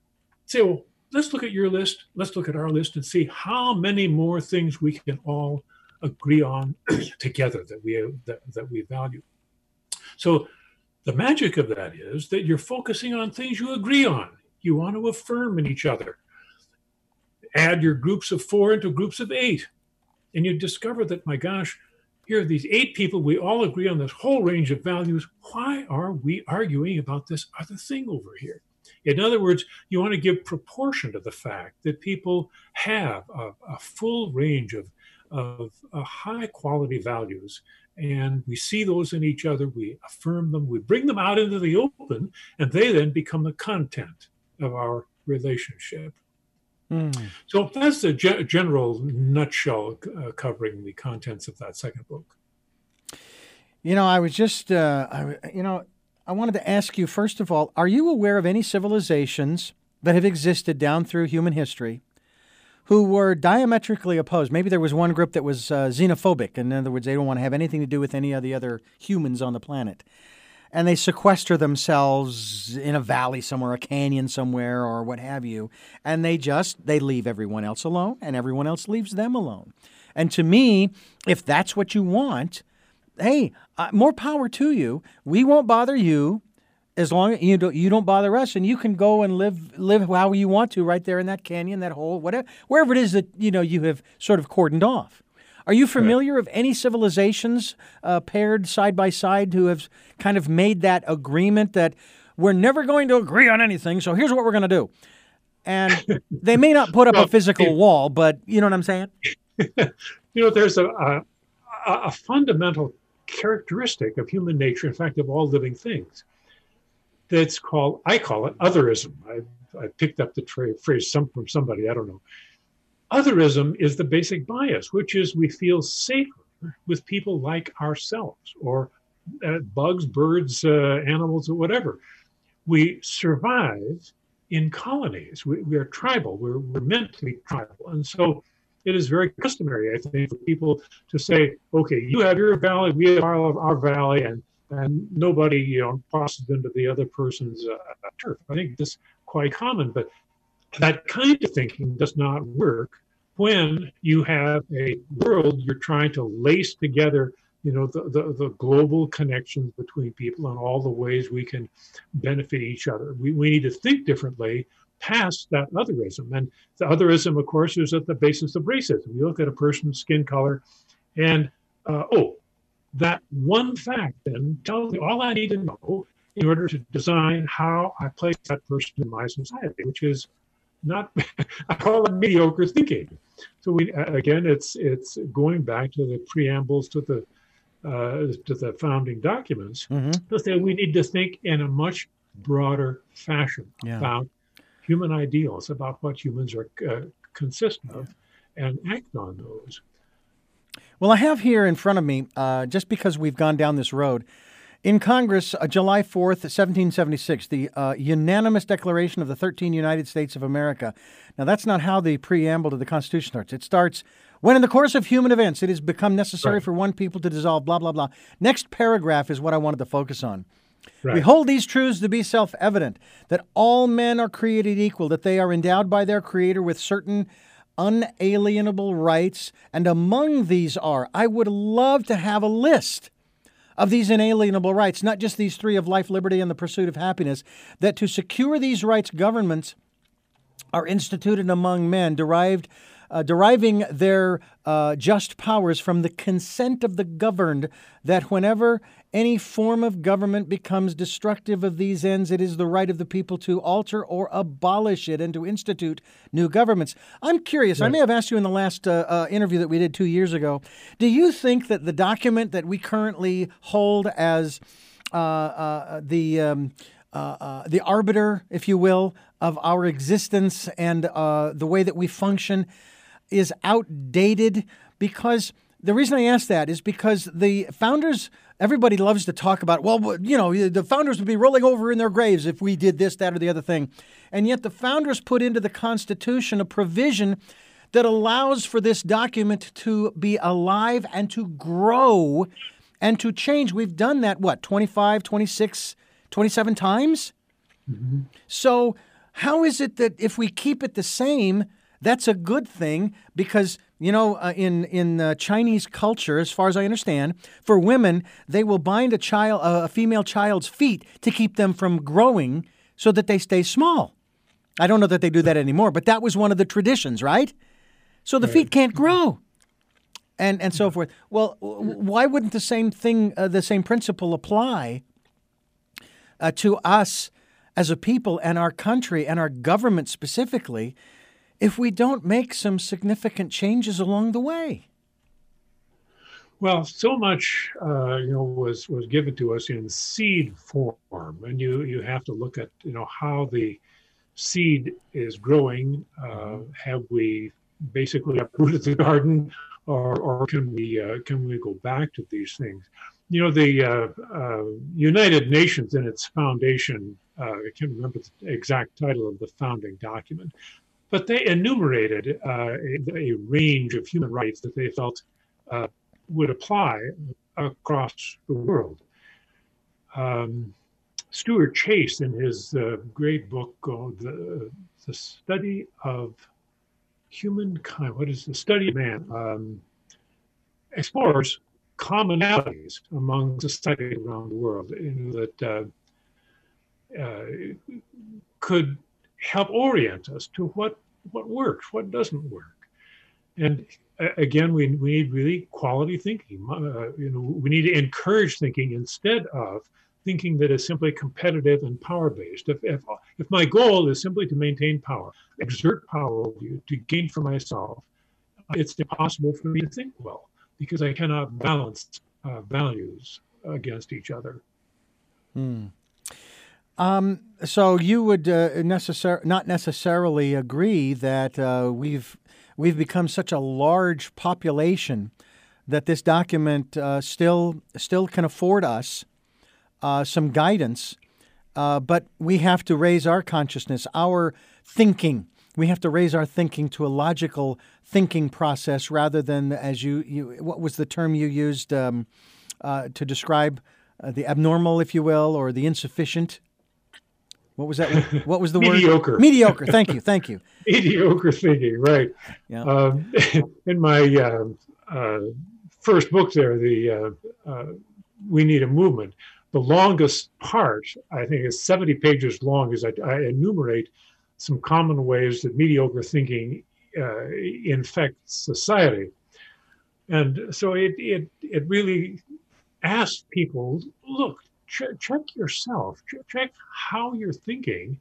Speaker 2: Say, well, let's look at your list, let's look at our list and see how many more things we can all agree on *clears throat* together that we that, that we value. So the magic of that is that you're focusing on things you agree on. You want to affirm in each other. Add your groups of four into groups of eight. And you discover that, my gosh, here are these eight people. We all agree on this whole range of values. Why are we arguing about this other thing over here? In other words, you want to give proportion to the fact that people have a, a full range of, of uh, high quality values and we see those in each other, we affirm them, we bring them out into the open, and they then become the content of our relationship. Mm. So that's the ge- general nutshell uh, covering the contents of that second book.
Speaker 1: You know, I was just, uh, I, you know, I wanted to ask you first of all, are you aware of any civilizations that have existed down through human history who were diametrically opposed. Maybe there was one group that was uh, xenophobic. In other words, they don't want to have anything to do with any of the other humans on the planet. And they sequester themselves in a valley somewhere, a canyon somewhere, or what have you. And they just they leave everyone else alone, and everyone else leaves them alone. And to me, if that's what you want, hey, uh, more power to you. We won't bother you as long as you don't you don't bother us and you can go and live live how you want to right there in that canyon that hole whatever wherever it is that you know you have sort of cordoned off are you familiar of any civilizations uh, paired side by side who have kind of made that agreement that we're never going to agree on anything so here's what we're going to do and *laughs* they may not put up well, a physical it, wall but you know what i'm saying *laughs*
Speaker 2: you know there's a, a, a fundamental characteristic of human nature in fact of all living things that's called, I call it otherism. I, I picked up the tra- phrase some, from somebody, I don't know. Otherism is the basic bias, which is we feel safer with people like ourselves or uh, bugs, birds, uh, animals, or whatever. We survive in colonies. We, we are tribal. We're, we're meant to be tribal. And so it is very customary, I think, for people to say, okay, you have your valley, we have our, our valley, and and nobody you know crosses into the other person's uh, turf. I think this is quite common, but that kind of thinking does not work when you have a world you're trying to lace together you know the, the, the, global connections between people and all the ways we can benefit each other. We, we need to think differently past that otherism. And the otherism of course is at the basis of racism. You look at a person's skin color and uh, oh that one fact then tells me all I need to know in order to design how I place that person in my society, which is not *laughs* I call it mediocre thinking. So we again, it's it's going back to the preambles to the uh, to the founding documents mm-hmm. to say we need to think in a much broader fashion yeah. about human ideals, about what humans are uh, consist of, and act on those.
Speaker 1: Well, I have here in front of me, uh, just because we've gone down this road, in Congress, uh, July 4th, 1776, the uh, unanimous declaration of the 13 United States of America. Now, that's not how the preamble to the Constitution starts. It starts when, in the course of human events, it has become necessary right. for one people to dissolve, blah, blah, blah. Next paragraph is what I wanted to focus on. Right. We hold these truths to be self evident that all men are created equal, that they are endowed by their Creator with certain unalienable rights, and among these are, I would love to have a list of these inalienable rights, not just these three of life, liberty, and the pursuit of happiness, that to secure these rights, governments are instituted among men, derived uh, deriving their uh, just powers from the consent of the governed, that whenever any form of government becomes destructive of these ends, it is the right of the people to alter or abolish it and to institute new governments. I'm curious, right. I may have asked you in the last uh, uh, interview that we did two years ago, do you think that the document that we currently hold as uh, uh, the um, uh, uh, the arbiter, if you will, of our existence and uh, the way that we function is outdated because the reason I ask that is because the founders, everybody loves to talk about, well, you know, the founders would be rolling over in their graves if we did this, that, or the other thing. And yet the founders put into the Constitution a provision that allows for this document to be alive and to grow and to change. We've done that, what, 25, 26, 27 times? Mm-hmm. So, how is it that if we keep it the same, that's a good thing because you know uh, in in uh, Chinese culture, as far as I understand, for women they will bind a child a female child's feet to keep them from growing so that they stay small. I don't know that they do that anymore, but that was one of the traditions, right? So the feet can't grow. And, and so forth. Well, why wouldn't the same thing, uh, the same principle apply uh, to us as a people and our country and our government specifically if we don't make some significant changes along the way?
Speaker 2: Well, so much uh, you know was was given to us in seed form, and you you have to look at you know how the seed is growing. Uh, have we basically uprooted the garden, or or can we uh, can we go back to these things? You know, the uh, uh, United Nations in its foundation. Uh, I can't remember the exact title of the founding document, but they enumerated a, a, range of human rights that they felt would apply across the world. Um, Stuart Chase, in his uh, great book called the, the Study of Humankind, what is the study of man, um, explores commonalities among societies around the world in that uh, uh, could help orient us to what what works, what doesn't work. And again, we, we need really quality thinking. Uh, you know, we need to encourage thinking instead of thinking that is simply competitive and power based. If, if, if my goal is simply to maintain power, exert power over you, to gain for myself, it's impossible for me to think well because I cannot balance uh, values against each other.
Speaker 1: Hmm. Um, so you would uh, necessar- not necessarily agree that uh, we've we've become such a large population that this document uh, still still can afford us uh, some guidance, uh, but we have to raise our consciousness, our thinking. We have to raise our thinking to a logical thinking process rather than, as you, you what was the term you used um, uh, to describe the abnormal, if you will, or the insufficient? What was that? What was the
Speaker 2: Mediocre.
Speaker 1: word? Mediocre. Mediocre. Thank you. Thank you. *laughs*
Speaker 2: Mediocre thinking, right? Yeah. Um, *laughs* in my uh, uh, first book, there, the uh, uh, "We Need a Movement," the longest part, I think, is 70 pages long, as I, I enumerate some common ways that mediocre thinking uh, infects society. And so it, it, it really asks people look, ch- check yourself, ch- check how you're thinking,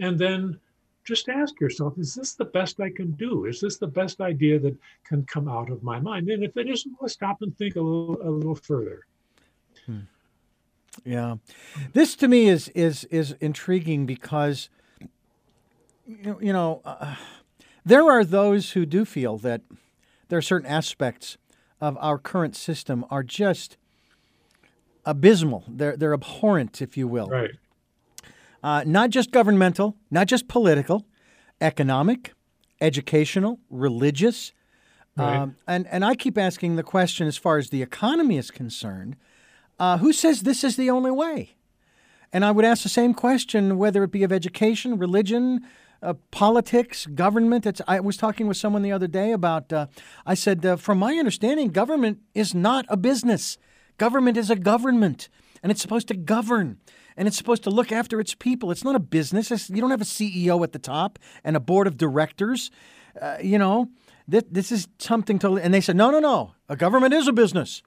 Speaker 2: and then just ask yourself, is this the best I can do? Is this the best idea that can come out of my mind? And if it isn't, stop and think a little, a little further.
Speaker 1: Hmm. Yeah, this to me is is is intriguing because you know uh, there are those who do feel that there are certain aspects of our current system are just abysmal. They're they're abhorrent, if you will.
Speaker 2: Right.
Speaker 1: Uh, not just governmental, not just political, economic, educational, religious. Right. Um, and, and I keep asking the question as far as the economy is concerned uh, who says this is the only way? And I would ask the same question whether it be of education, religion, uh, politics, government. It's, I was talking with someone the other day about, uh, I said, uh, from my understanding, government is not a business. Government is a government, and it's supposed to govern, and it's supposed to look after its people. It's not a business. It's, you don't have a CEO at the top and a board of directors. Uh, you know, th- this is something to, and they said, no, no, no, a government is a business.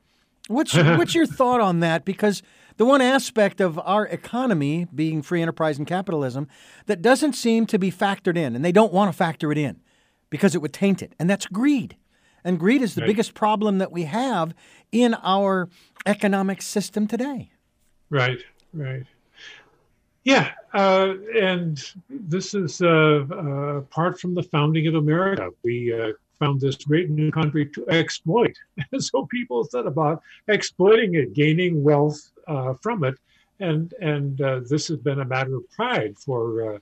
Speaker 1: What's *laughs* what's your thought on that? Because the one aspect of our economy being free enterprise and capitalism that doesn't seem to be factored in, and they don't want to factor it in because it would taint it, and that's greed. And greed is the right. biggest problem that we have in our economic system today.
Speaker 2: Right, right. Yeah, uh, and this is uh, uh, apart from the founding of America. We uh, found this great new country to exploit. And *laughs* so people thought about exploiting it, gaining wealth uh, from it. And, and uh, this has been a matter of pride for, uh,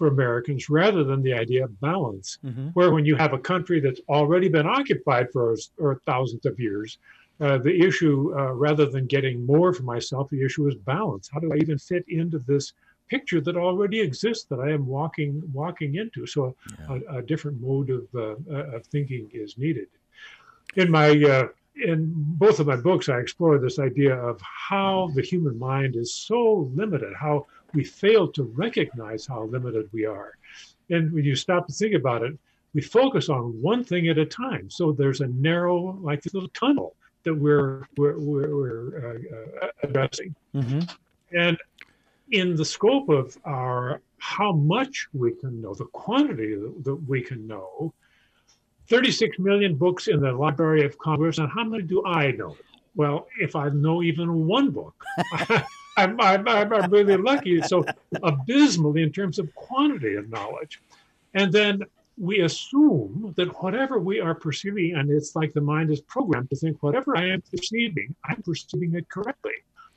Speaker 2: for Americans rather than the idea of balance, mm-hmm. where when you have a country that's already been occupied for, for thousands of years, uh, the issue, uh, rather than getting more for myself, the issue is balance. How do I even fit into this picture that already exists that I am walking walking into. So yeah. a, a, different mode of, uh, uh, of thinking is needed. In my uh, in both of my books, I explore this idea of how the human mind is so limited, how we fail to recognize how limited we are. And when you stop to think about it, we focus on one thing at a time. So there's a narrow, like this little tunnel that we're we're, we're, we're uh, uh addressing. Mm-hmm. And in the scope of our how much we can know, the quantity that we can know, 36 million books in the Library of Congress, and how many do I know? Well, if I know even one book, *laughs* I'm, I'm, I'm really lucky. So abysmally in terms of quantity of knowledge. And then we assume that whatever we are perceiving, and it's like the mind is programmed to think whatever I am perceiving, I'm perceiving it correctly.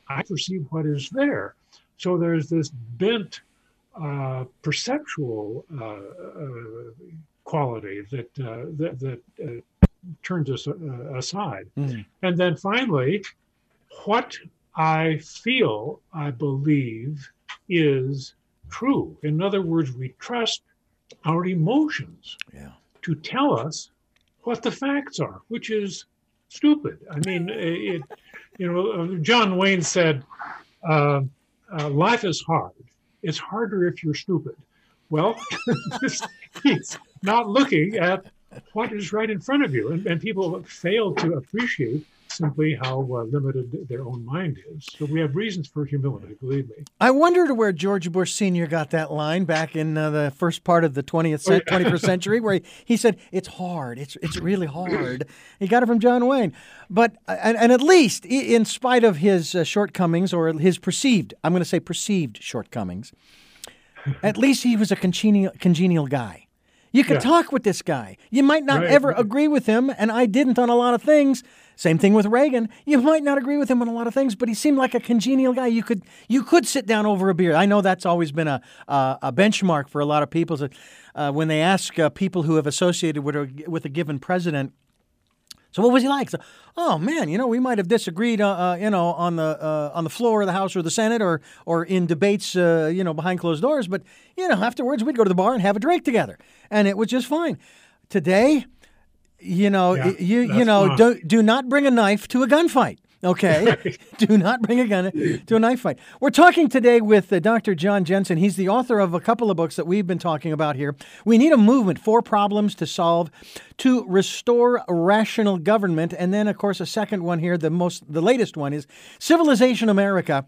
Speaker 2: I perceive what is there. So there's this bent uh, perceptual uh, uh, quality that uh, that, that uh, turns us uh, aside. Mm-hmm. And then finally, what I feel, I believe, is true. In other words, we trust our emotions yeah. to tell us what the facts are, which is stupid. I mean, it, you know, John Wayne said, uh, uh, "Life is hard. It's harder if you're stupid." Well, *laughs* he's not looking at what is right in front of you, and, and people fail to appreciate simply how uh, limited their own mind is. So we have reasons for humility, believe me.
Speaker 1: I wondered where George Bush Sr. got that line back in uh, the first part of the 20th, 21st century, where he, he said, It's hard. It's, it's really hard. He got it from John Wayne. But, and, and at least, in spite of his uh, shortcomings or his perceived, I'm going to say perceived shortcomings, at least he was a congenial, congenial guy. You could yeah. talk with this guy. You might not right. ever agree with him, and I didn't on a lot of things, same thing with Reagan. You might not agree with him on a lot of things, but he seemed like a congenial guy. You could you could sit down over a beer. I know that's always been a a, a benchmark for a lot of people. So, uh, when they ask uh, people who have associated with a, with a given president, so what was he like? So, oh man, you know, we might have disagreed, uh, uh, you know, on the uh, on the floor of the House or the Senate, or or in debates, uh, you know, behind closed doors. But you know, afterwards we'd go to the bar and have a drink together, and it was just fine. Today, you know, yeah, you you know, not. do do not bring a knife to a gunfight. Okay, *laughs* *laughs* do not bring a gun to a knife fight. We're talking today with uh, Dr. John Jensen. He's the author of a couple of books that we've been talking about here. We need a movement, four problems to solve, to restore rational government, and then, of course, a second one here. The most, the latest one is Civilization America,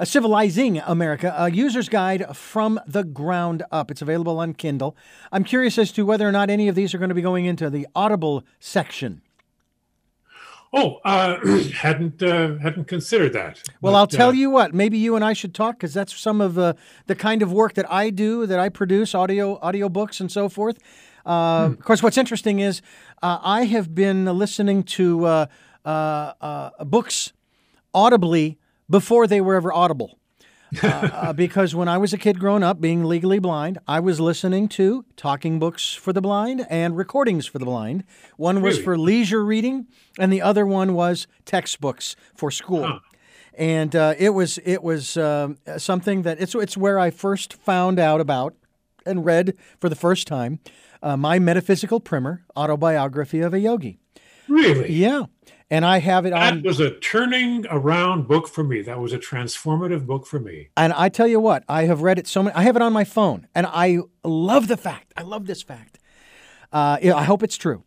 Speaker 1: a Civilizing America, a user's guide from the ground up. It's available on Kindle. I'm curious as to whether or not any of these are going to be going into the Audible section.
Speaker 2: Oh, uh, *clears throat* hadn't uh, hadn't considered that.
Speaker 1: Well, but, I'll tell uh, you what. Maybe you and I should talk because that's some of the the kind of work that I do, that I produce, audio audio books and so forth. Uh, hmm. Of course, what's interesting is uh, I have been listening to uh, books audibly before they were ever audible. uh, uh, *laughs* because when I was a kid growing up, being legally blind, I was listening to talking books for the blind and recordings for the blind. One was really? for leisure reading, and the other one was textbooks for school. Huh. And uh, it was it was uh, something that it's it's where I first found out about and read for the first time uh, my metaphysical primer autobiography of a yogi.
Speaker 2: Really?
Speaker 1: Yeah and I have it
Speaker 2: on. That was a turning around book for me. That was a transformative book for me.
Speaker 1: And I tell you what, I have read it so many. I have it on my phone, and I love the fact. I love this fact. Uh, I hope it's true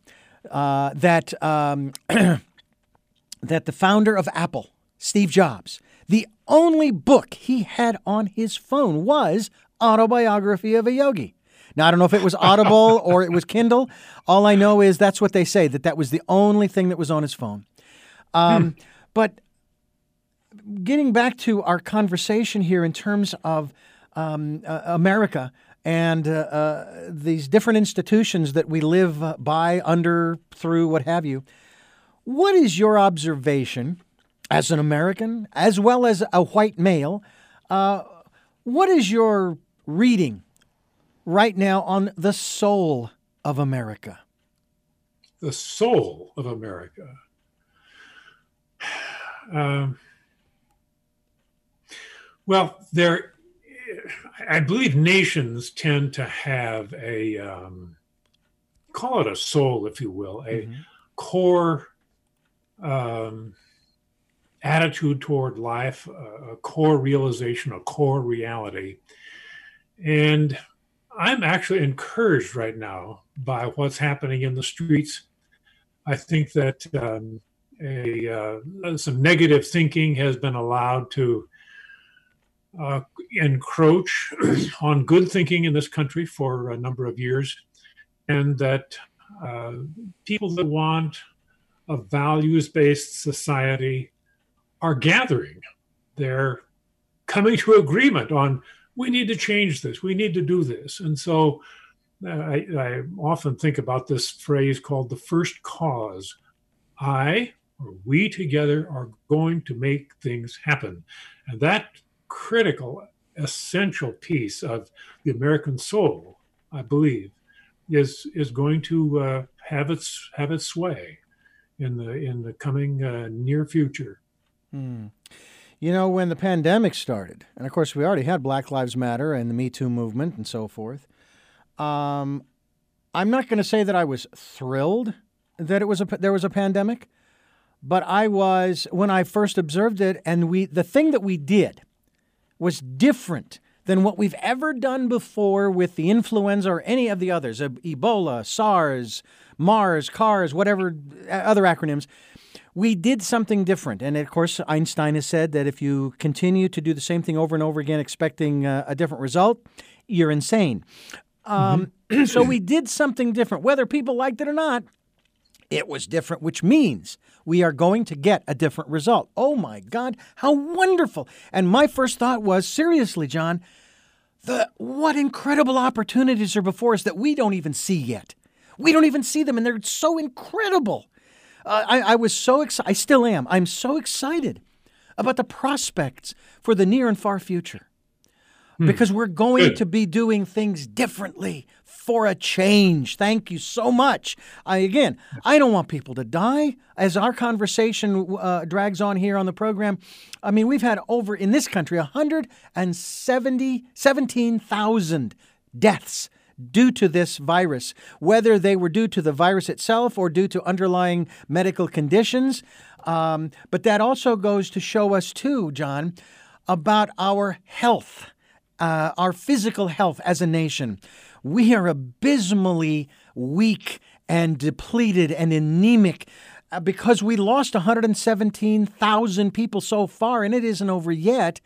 Speaker 1: uh, that um, *clears throat* that the founder of Apple, Steve Jobs, the only book he had on his phone was Autobiography of a Yogi. Now I don't know if it was Audible or it was Kindle. All I know is that's what they say that that was the only thing that was on his phone. Um, hmm. But getting back to our conversation here in terms of um, uh, America and uh, uh, these different institutions that we live by, under, through, what have you, what is your observation as an American, as well as a white male? Uh, what is your reading right now on the soul of America?
Speaker 2: The soul of America. Um, well, there, I believe nations tend to have a um, call it a soul, if you will, a mm-hmm. core um, attitude toward life, a core realization, a core reality, and I'm actually encouraged right now by what's happening in the streets. I think that um, a uh, some negative thinking has been allowed to uh, encroach *clears throat* on good thinking in this country for a number of years, and that uh, people that want a values based society are gathering. They're coming to agreement on we need to change this, we need to do this. And so uh, I, I often think about this phrase called the first cause. I or we together are going to make things happen. And that critical, essential piece of the American soul, I believe, is is going to uh, have its have its sway in the in the coming uh, near future.
Speaker 1: Hmm. You know, when the pandemic started, and of course we already had Black Lives Matter and the Me Too movement and so forth. Um, I'm not going to say that I was thrilled that it was a there was a pandemic, but I was when I first observed it, and we the thing that we did was different than what we've ever done before with the influenza or any of the others, Ebola, SARS, MARS, CARS, whatever uh, other acronyms. We did something different. And of course, Einstein has said that if you continue to do the same thing over and over again, expecting uh, a different result, you're insane. Um, mm-hmm. so we did something different. Whether people liked it or not, it was different, which means we are going to get a different result. Oh my God, how wonderful. And my first thought was seriously, John, the, what incredible opportunities are before us that we don't even see yet. We don't even see them, and they're so incredible. Uh, I, I was so excited. I still am. I'm so excited about the prospects for the near and far future hmm. because we're going to be doing things differently for a change. Thank you so much. I, again, I don't want people to die. As our conversation uh, drags on here on the program, I mean, we've had over in this country 170, 17,000 deaths due to this virus, whether they were due to the virus itself or due to underlying medical conditions. Um, but that also goes to show us, too, John, about our health, uh, our physical health as a nation we are abysmally weak and depleted and anemic uh, because we lost 117,000 people so far, and it isn't over yet.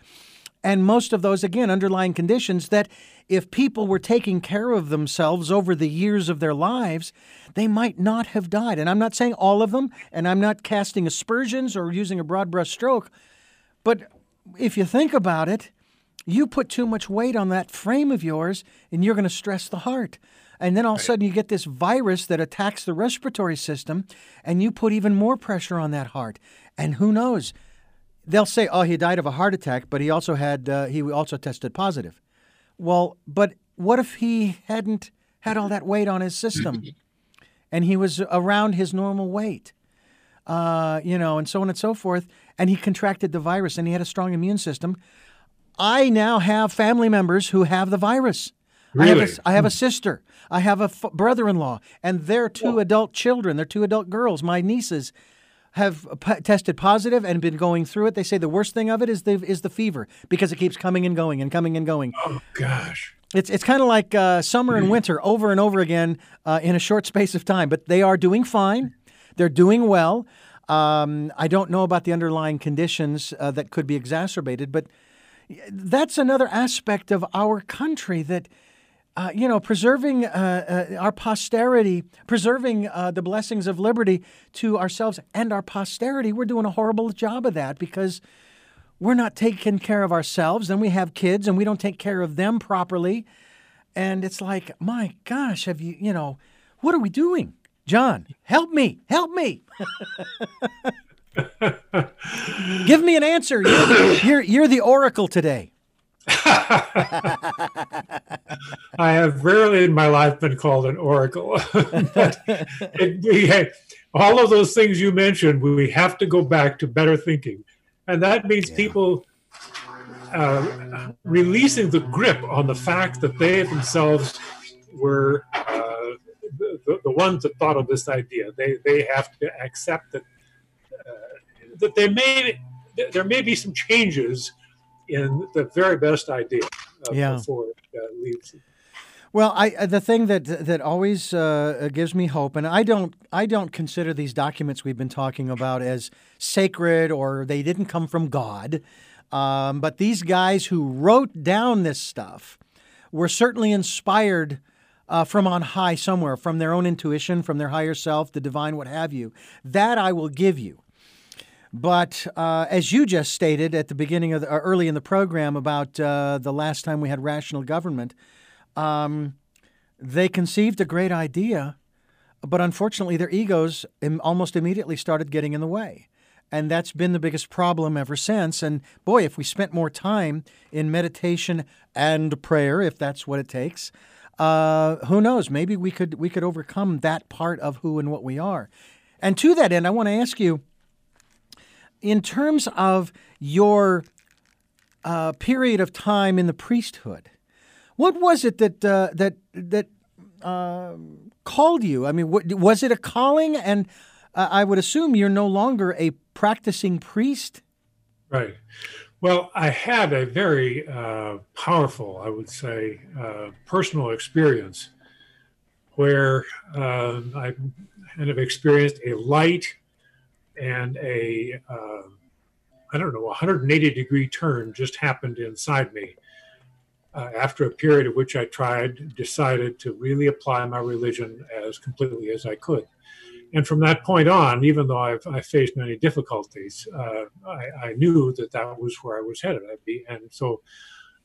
Speaker 1: And most of those, again, underlying conditions that if people were taking care of themselves over the years of their lives, they might not have died. And I'm not saying all of them, and I'm not casting aspersions or using a broad brush stroke, but if you think about it, you put too much weight on that frame of yours and you're going to stress the heart. And then all of a sudden you get this virus that attacks the respiratory system and you put even more pressure on that heart. And who knows? They'll say, "Oh, he died of a heart attack, but he also had uh, he also tested positive." Well, but what if he hadn't had all that weight on his system *laughs* and he was around his normal weight? Uh, you know, and so on and so forth, and he contracted the virus and he had a strong immune system. I now have family members who have the virus.
Speaker 2: Really?
Speaker 1: I have a, I have a sister. I have a f- brother-in-law, and their two adult children, their two adult girls, my nieces, have p- tested positive and been going through it. They say the worst thing of it is the is the fever because it keeps coming and going and coming and going.
Speaker 2: Oh gosh.
Speaker 1: It's it's kind of like uh, summer and winter over and over again uh, in a short space of time. But they are doing fine. They're doing well. Um, I don't know about the underlying conditions uh, that could be exacerbated, but that's another aspect of our country that. Uh, you know, preserving uh, uh, our posterity, preserving uh, the blessings of liberty to ourselves and our posterity, we're doing a horrible job of that because we're not taking care of ourselves. Then we have kids and we don't take care of them properly. And it's like, my gosh, have you, you know, what are we doing? John, help me, help me. *laughs* Give me an answer. You're the, *coughs* you're, you're the oracle today. *laughs*
Speaker 2: I have rarely in my life been called an oracle. *laughs* it, we, all of those things you mentioned, we have to go back to better thinking. And that means yeah. people uh, releasing the grip on the fact that they themselves were uh, the, the, ones that thought of this idea. They, they have to accept that that there may there may be some changes in the very best idea uh, yeah. before it uh, leaves.
Speaker 1: Well, I uh, the thing that that always uh, gives me hope, and I don't I don't consider these documents we've been talking about as sacred or they didn't come from God. Um, but these guys who wrote down this stuff were certainly inspired uh, from on high somewhere, from their own intuition, from their higher self, the divine, what have you. That I will give you. But uh, as you just stated at the beginning of the, or early in the program about uh, the last time we had rational government, um, they conceived a great idea, but unfortunately their egos Im- almost immediately started getting in the way. And that's been the biggest problem ever since. And boy, if we spent more time in meditation and prayer, if that's what it takes, uh, who knows? Maybe we could we could overcome that part of who and what we are. And to that end, I want to ask you, in terms of your uh, period of time in the priesthood, what was it that uh, that that uh, called you? I mean, what, was it a calling? And uh, I would assume you're no longer a practicing priest.
Speaker 2: Right. Well, I had a very uh, powerful, I would say, uh, personal experience where uh, I kind of experienced a light and a, uh, I don't know, 180 degree turn just happened inside me. Uh, after a period of which I tried, decided to really apply my religion as completely as I could and from that point on, even though I've, I faced many difficulties, uh, I, I, knew that that was where I was headed. Be, and so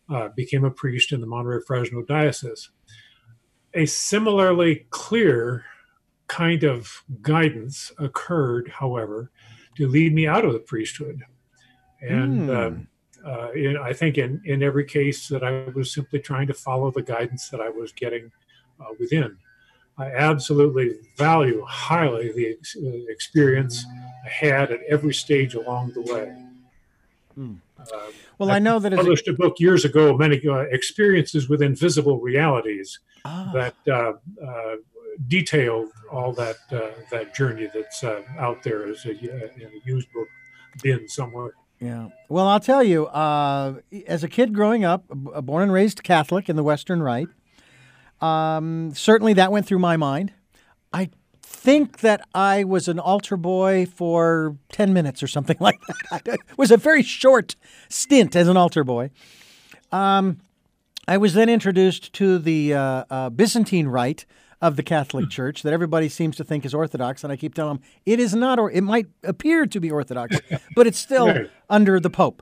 Speaker 2: uh, became a priest in the Monterey Fresno diocese. A similarly clear kind of guidance occurred, however, to lead me out of the priesthood. And mm. uh, in, I think in, in every case that I was simply trying to follow the guidance that I was getting uh, within. I absolutely value highly the ex- uh, experience I had at every stage along the way.
Speaker 1: Uh, well, I, I, know that
Speaker 2: I published a book years ago, many uh, experiences with invisible realities, ah. that uh, uh, detailed all that uh, that journey that's out there as a, in a used book bin somewhere.
Speaker 1: Yeah. Well, I'll tell you, as a kid growing up, born and raised Catholic in the Western Rite, um, certainly that went through my mind. I think that I was an altar boy for 10 minutes or something *laughs* like that. it was a very short stint as an altar boy. Um, I was then introduced to the uh, uh, Byzantine rite of the Catholic hmm. Church that everybody seems to think is Orthodox, and I keep telling them it is not, or it might appear to be Orthodox, *laughs* but it's still right. under the Pope.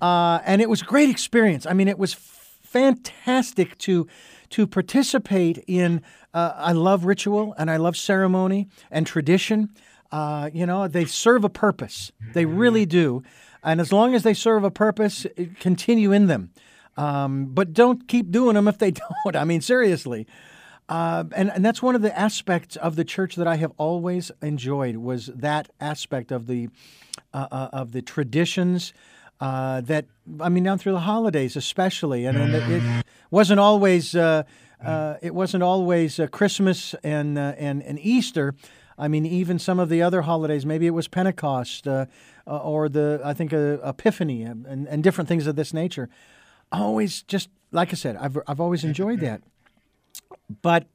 Speaker 1: Uh, and it was a great experience. I mean, it was fantastic to to participate in. Uh, I love ritual and I love ceremony and tradition. Uh, you know, they serve a purpose. They really do. And as long as they serve a purpose, continue in them. Um, but don't keep doing them if they *laughs* don't. I mean, seriously. Uh, and, and that's one of the aspects of the church that I have always enjoyed was that aspect of the uh, uh, of the traditions uh, that I mean down through the holidays especially, and, and it, wasn't always uh, uh, it wasn't always Christmas and and and Easter. I mean, even some of the other holidays, maybe it was Pentecost or the I think Epiphany and, and different things of this nature. Always just like I said, I've I've always enjoyed that, but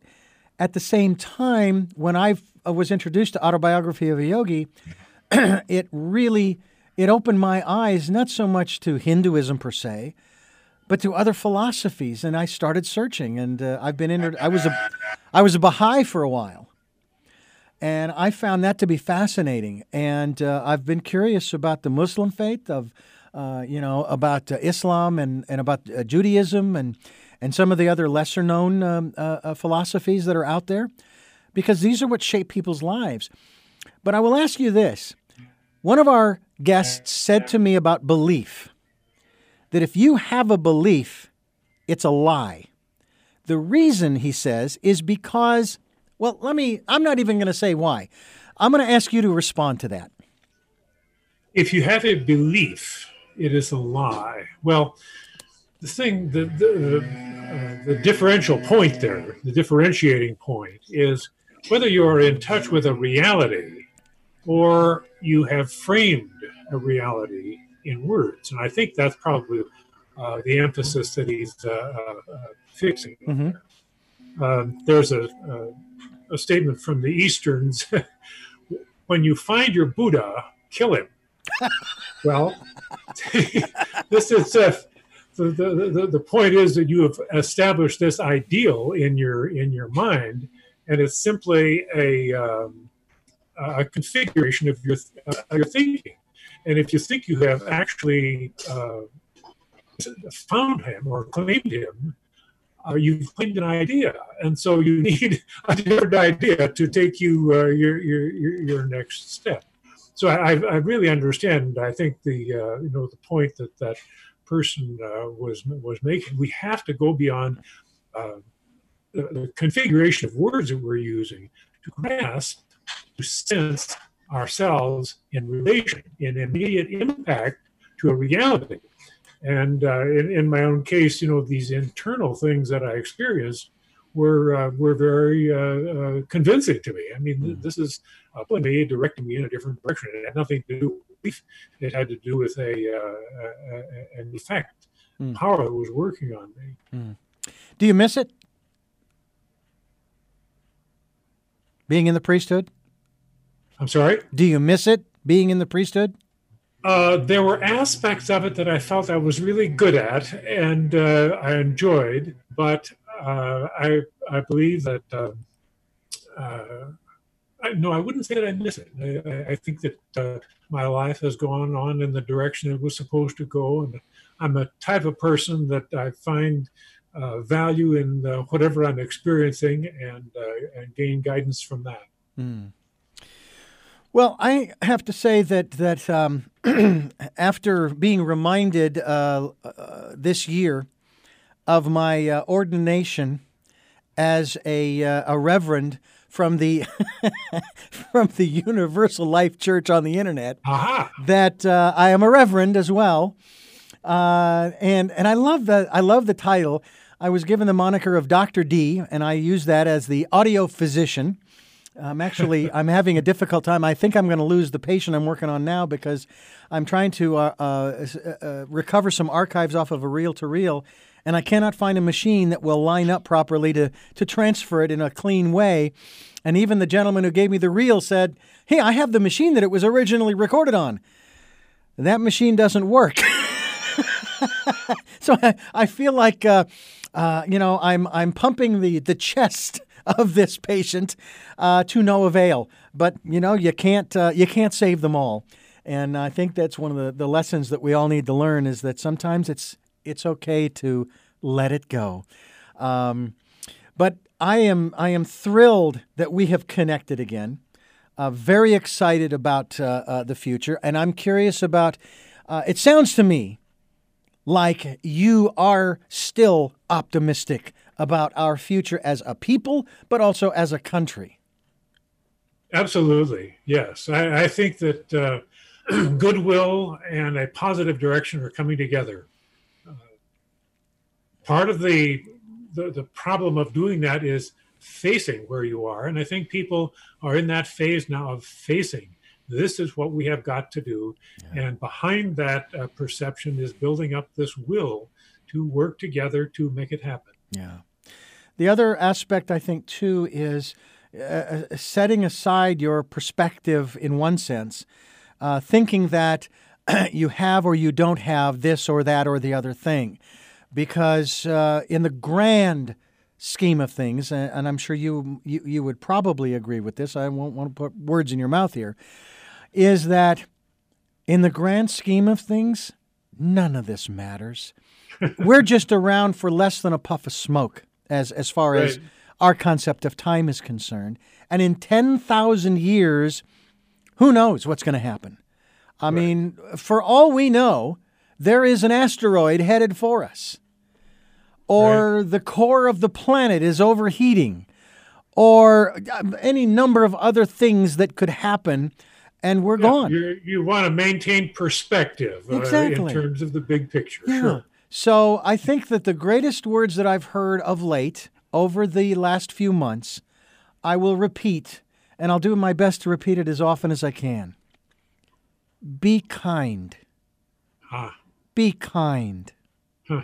Speaker 1: at the same time, when I was introduced to Autobiography of a Yogi, *clears throat* it really it opened my eyes not so much to Hinduism per se, but to other philosophies. And I started searching, and uh, I've been in. I was a, I was a Baha'i for a while, and I found that to be fascinating. And uh, I've been curious about the Muslim faith of, uh, you know, about uh, Islam and and about uh, Judaism and and some of the other lesser known um, uh, philosophies that are out there, because these are what shape people's lives. But I will ask you this: one of our guests said to me about belief that if you have a belief, it's a lie. The reason, he says, is because, well, let me, I'm not even going to say why. I'm going to ask you to respond to that.
Speaker 2: If you have a belief, it is a lie. Well, the thing, the, the, uh, the differential point there, the differentiating point is whether you're in touch with a reality or you have framed a reality in words. And I think that's probably uh, the emphasis that he's uh, uh, fixing. Mm-hmm. Um, there's a, a, a, statement from the Easterns *laughs* when you find your Buddha, kill him. *laughs* well, *laughs* this is uh, the, the, the, point is that you have established this ideal in your in your mind, and it's simply a um, a configuration of your uh, your thinking. And if you think you have actually uh, found him or claimed him, uh, you've claimed an idea, and so you *laughs* need a different idea to take you uh, your, your your next step. So I, I really understand. I think the uh, you know the point that that person uh, was was making. We have to go beyond uh, the, the, configuration of words that we're using to grasp, to sense ourselves in relation, in immediate impact to a reality. And uh, in, in, my own case, you know, these internal things that I experienced were uh, were very uh, uh, convincing to me. I mean, mm. this is uh, me directing me in a different direction. It had nothing to do belief. *laughs* It had to do with a, uh, a an effect, mm. power that was working on me.
Speaker 1: Mm. Do you miss it? Being in the priesthood?
Speaker 2: I'm sorry?
Speaker 1: Do you miss it, being in the priesthood?
Speaker 2: Uh, there were aspects of it that I felt I was really good at and uh, I enjoyed, but uh, I I believe that um, uh, I, no, I wouldn't say that I miss it. I, I think that uh, my life has gone on in the direction it was supposed to go, and I'm a type of person that I find uh, value in uh, whatever I'm experiencing and uh, and gain guidance from that. Mm.
Speaker 1: Well, I have to say that that um, *clears throat* after being reminded uh, uh, this year of my ordination as a a reverend from the *laughs* from the Universal Life Church on the internet, that uh, I am a reverend as well, uh, and and I love the I love the title. I was given the moniker of Doctor D, and I use that as the audio physician. I'm actually *laughs* I'm having a difficult time. I think I'm going to lose the patient I'm working on now because I'm trying to uh, uh, uh, recover some archives off of a reel to reel, and I cannot find a machine that will line up properly to to transfer it in a clean way. And even the gentleman who gave me the reel said, "Hey, I have the machine that it was originally recorded on. That machine doesn't work." *laughs* so I, I, feel like uh, uh, you know I'm I'm pumping the the chest of this patient uh, to no avail. But you know, you can't uh, you can't save them all. And I think that's one of the, the lessons that we all need to learn is that sometimes it's it's okay to let it go. Um, but I am I am thrilled that we have connected again. Uh, very excited about uh, uh, the future, and I'm curious about. Uh, it sounds to me like you are still optimistic about our future as a people, but also as a country.
Speaker 2: Absolutely, yes. I, I think that uh, *clears throat* goodwill and a positive direction are coming together. Part of the, the the problem of doing that is facing where you are, and I think people are in that phase now of facing. This is what we have got to do, yeah. and behind that uh, perception is building up this will to work together to make it happen.
Speaker 1: Yeah. The other aspect, I think, too, is uh, uh, setting aside your perspective in one sense, uh, thinking that *clears throat* you have or you don't have this or that or the other thing. Because uh, in the grand scheme of things, and, and I'm sure you, you, you would probably agree with this, I won't want to put words in your mouth here, is that in the grand scheme of things, none of this matters. *laughs* We're just around for less than a puff of smoke as as far right. as our concept of time is concerned. And in 10,000 years, who knows what's going to happen? I right. mean, for all we know, there is an asteroid headed for us. Or right. the core of the planet is overheating. Or uh, any number of other things that could happen and we're
Speaker 2: yeah,
Speaker 1: gone.
Speaker 2: You want to maintain perspective exactly. uh, in terms of the big picture. Yeah. Sure.
Speaker 1: So I think that the greatest words that I've heard of late over the last few months, I will repeat, and I'll do my best to repeat it as often as I can. Be kind.
Speaker 2: Ah.
Speaker 1: Be kind. Huh.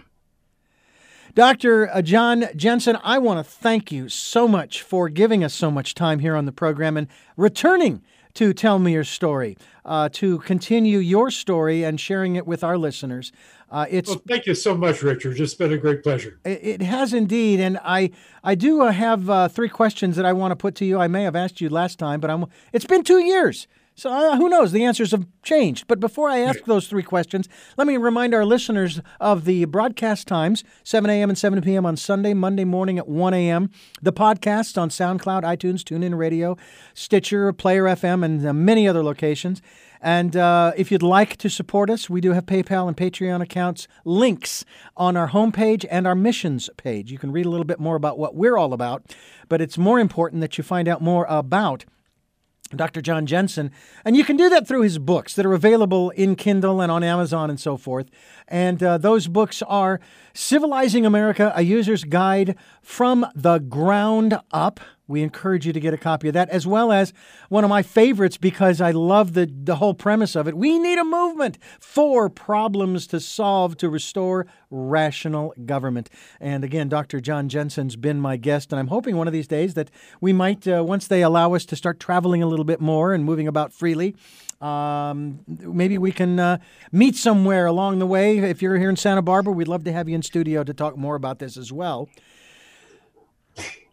Speaker 1: Dr. Uh, John Jensen, I want to thank you so much for giving us so much time here on the program and returning to tell me your story, uh, to continue your story and sharing it with our listeners.
Speaker 2: Uh, it's well, thank you so much, Richard. It's been a great pleasure.
Speaker 1: It, it has indeed, and I I do uh, have uh, three questions that I want to put to you. I may have asked you last time, but I'm. It's been two years so uh, who knows? The answers have changed. But before I ask those three questions, let me remind our listeners of the broadcast times 7 a.m. and 7 p.m. on Sunday, Monday morning at 1 a.m. The podcast on SoundCloud, iTunes, TuneIn Radio, Stitcher, Player FM, and uh, many other locations. And uh, if you'd like to support us, we do have PayPal and Patreon accounts links on our homepage and our missions page. You can read a little bit more about what we're all about, but it's more important that you find out more about Dr. John Jensen. And you can do that through his books that are available in Kindle and on Amazon and so forth. And uh, those books are Civilizing America, A User's Guide from the Ground Up. We encourage you to get a copy of that, as well as one of my favorites because I love the, the whole premise of it. We need a movement for problems to solve to restore rational government. And again, Dr. John Jensen's been my guest, and I'm hoping one of these days that we might, uh, once they allow us to start traveling a little bit more and moving about freely, um, maybe we can uh, meet somewhere along the way. If you're here in Santa Barbara, we'd love to have you in studio to talk more about this as well.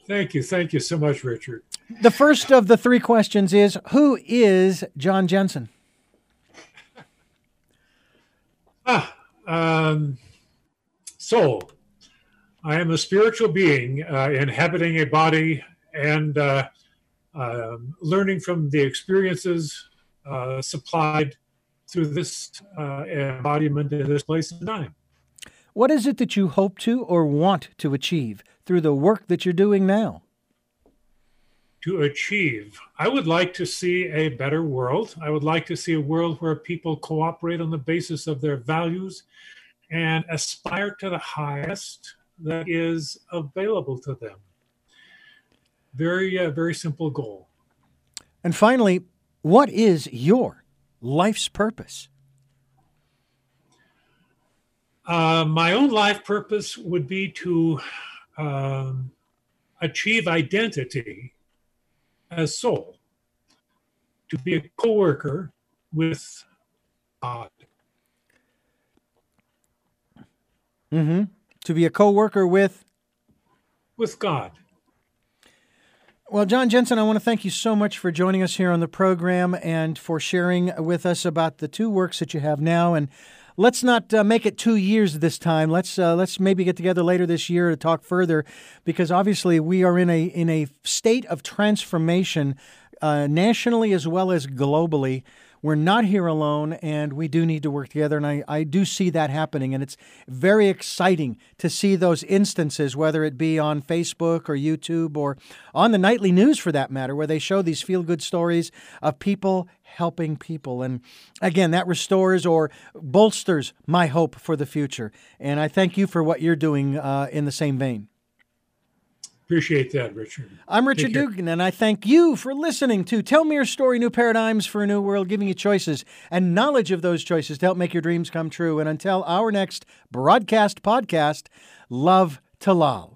Speaker 2: Thank you. Thank you so much, Richard.
Speaker 1: The first of the three questions is Who is John Jensen? *laughs*
Speaker 2: ah, um, soul. I am a spiritual being uh, inhabiting a body and uh, uh, learning from the experiences uh, supplied through this uh, embodiment in this place and time.
Speaker 1: What is it that you hope to or want to achieve through the work that you're doing now?
Speaker 2: To achieve, I would like to see a better world. I would like to see a world where people cooperate on the basis of their values and aspire to the highest that is available to them. Very, uh, very simple goal.
Speaker 1: And finally, what is your life's purpose?
Speaker 2: Uh, my own life purpose would be to um, achieve identity as soul, to be a co worker with God.
Speaker 1: Mm-hmm. To be a co worker with?
Speaker 2: With God.
Speaker 1: Well, John Jensen, I want to thank you so much for joining us here on the program and for sharing with us about the two works that you have now. And let's not uh, make it two years this time. Let's uh, let's maybe get together later this year to talk further, because obviously we are in a in a state of transformation, uh, nationally as well as globally we're not here alone and we do need to work together. And I, I do see that happening. And it's very exciting to see those instances, whether it be on Facebook or YouTube or on the nightly news for that matter, where they show these feel good stories of people helping people. And again, that restores or bolsters my hope for the future. And I thank you for what you're doing uh, in the same vein.
Speaker 2: Appreciate that, Richard.
Speaker 1: I'm Richard Dugan, and I thank you for listening to Tell Me Your Story New Paradigms for a New World, giving you choices and knowledge of those choices to help make your dreams come true. And until our next broadcast podcast, love to Lal.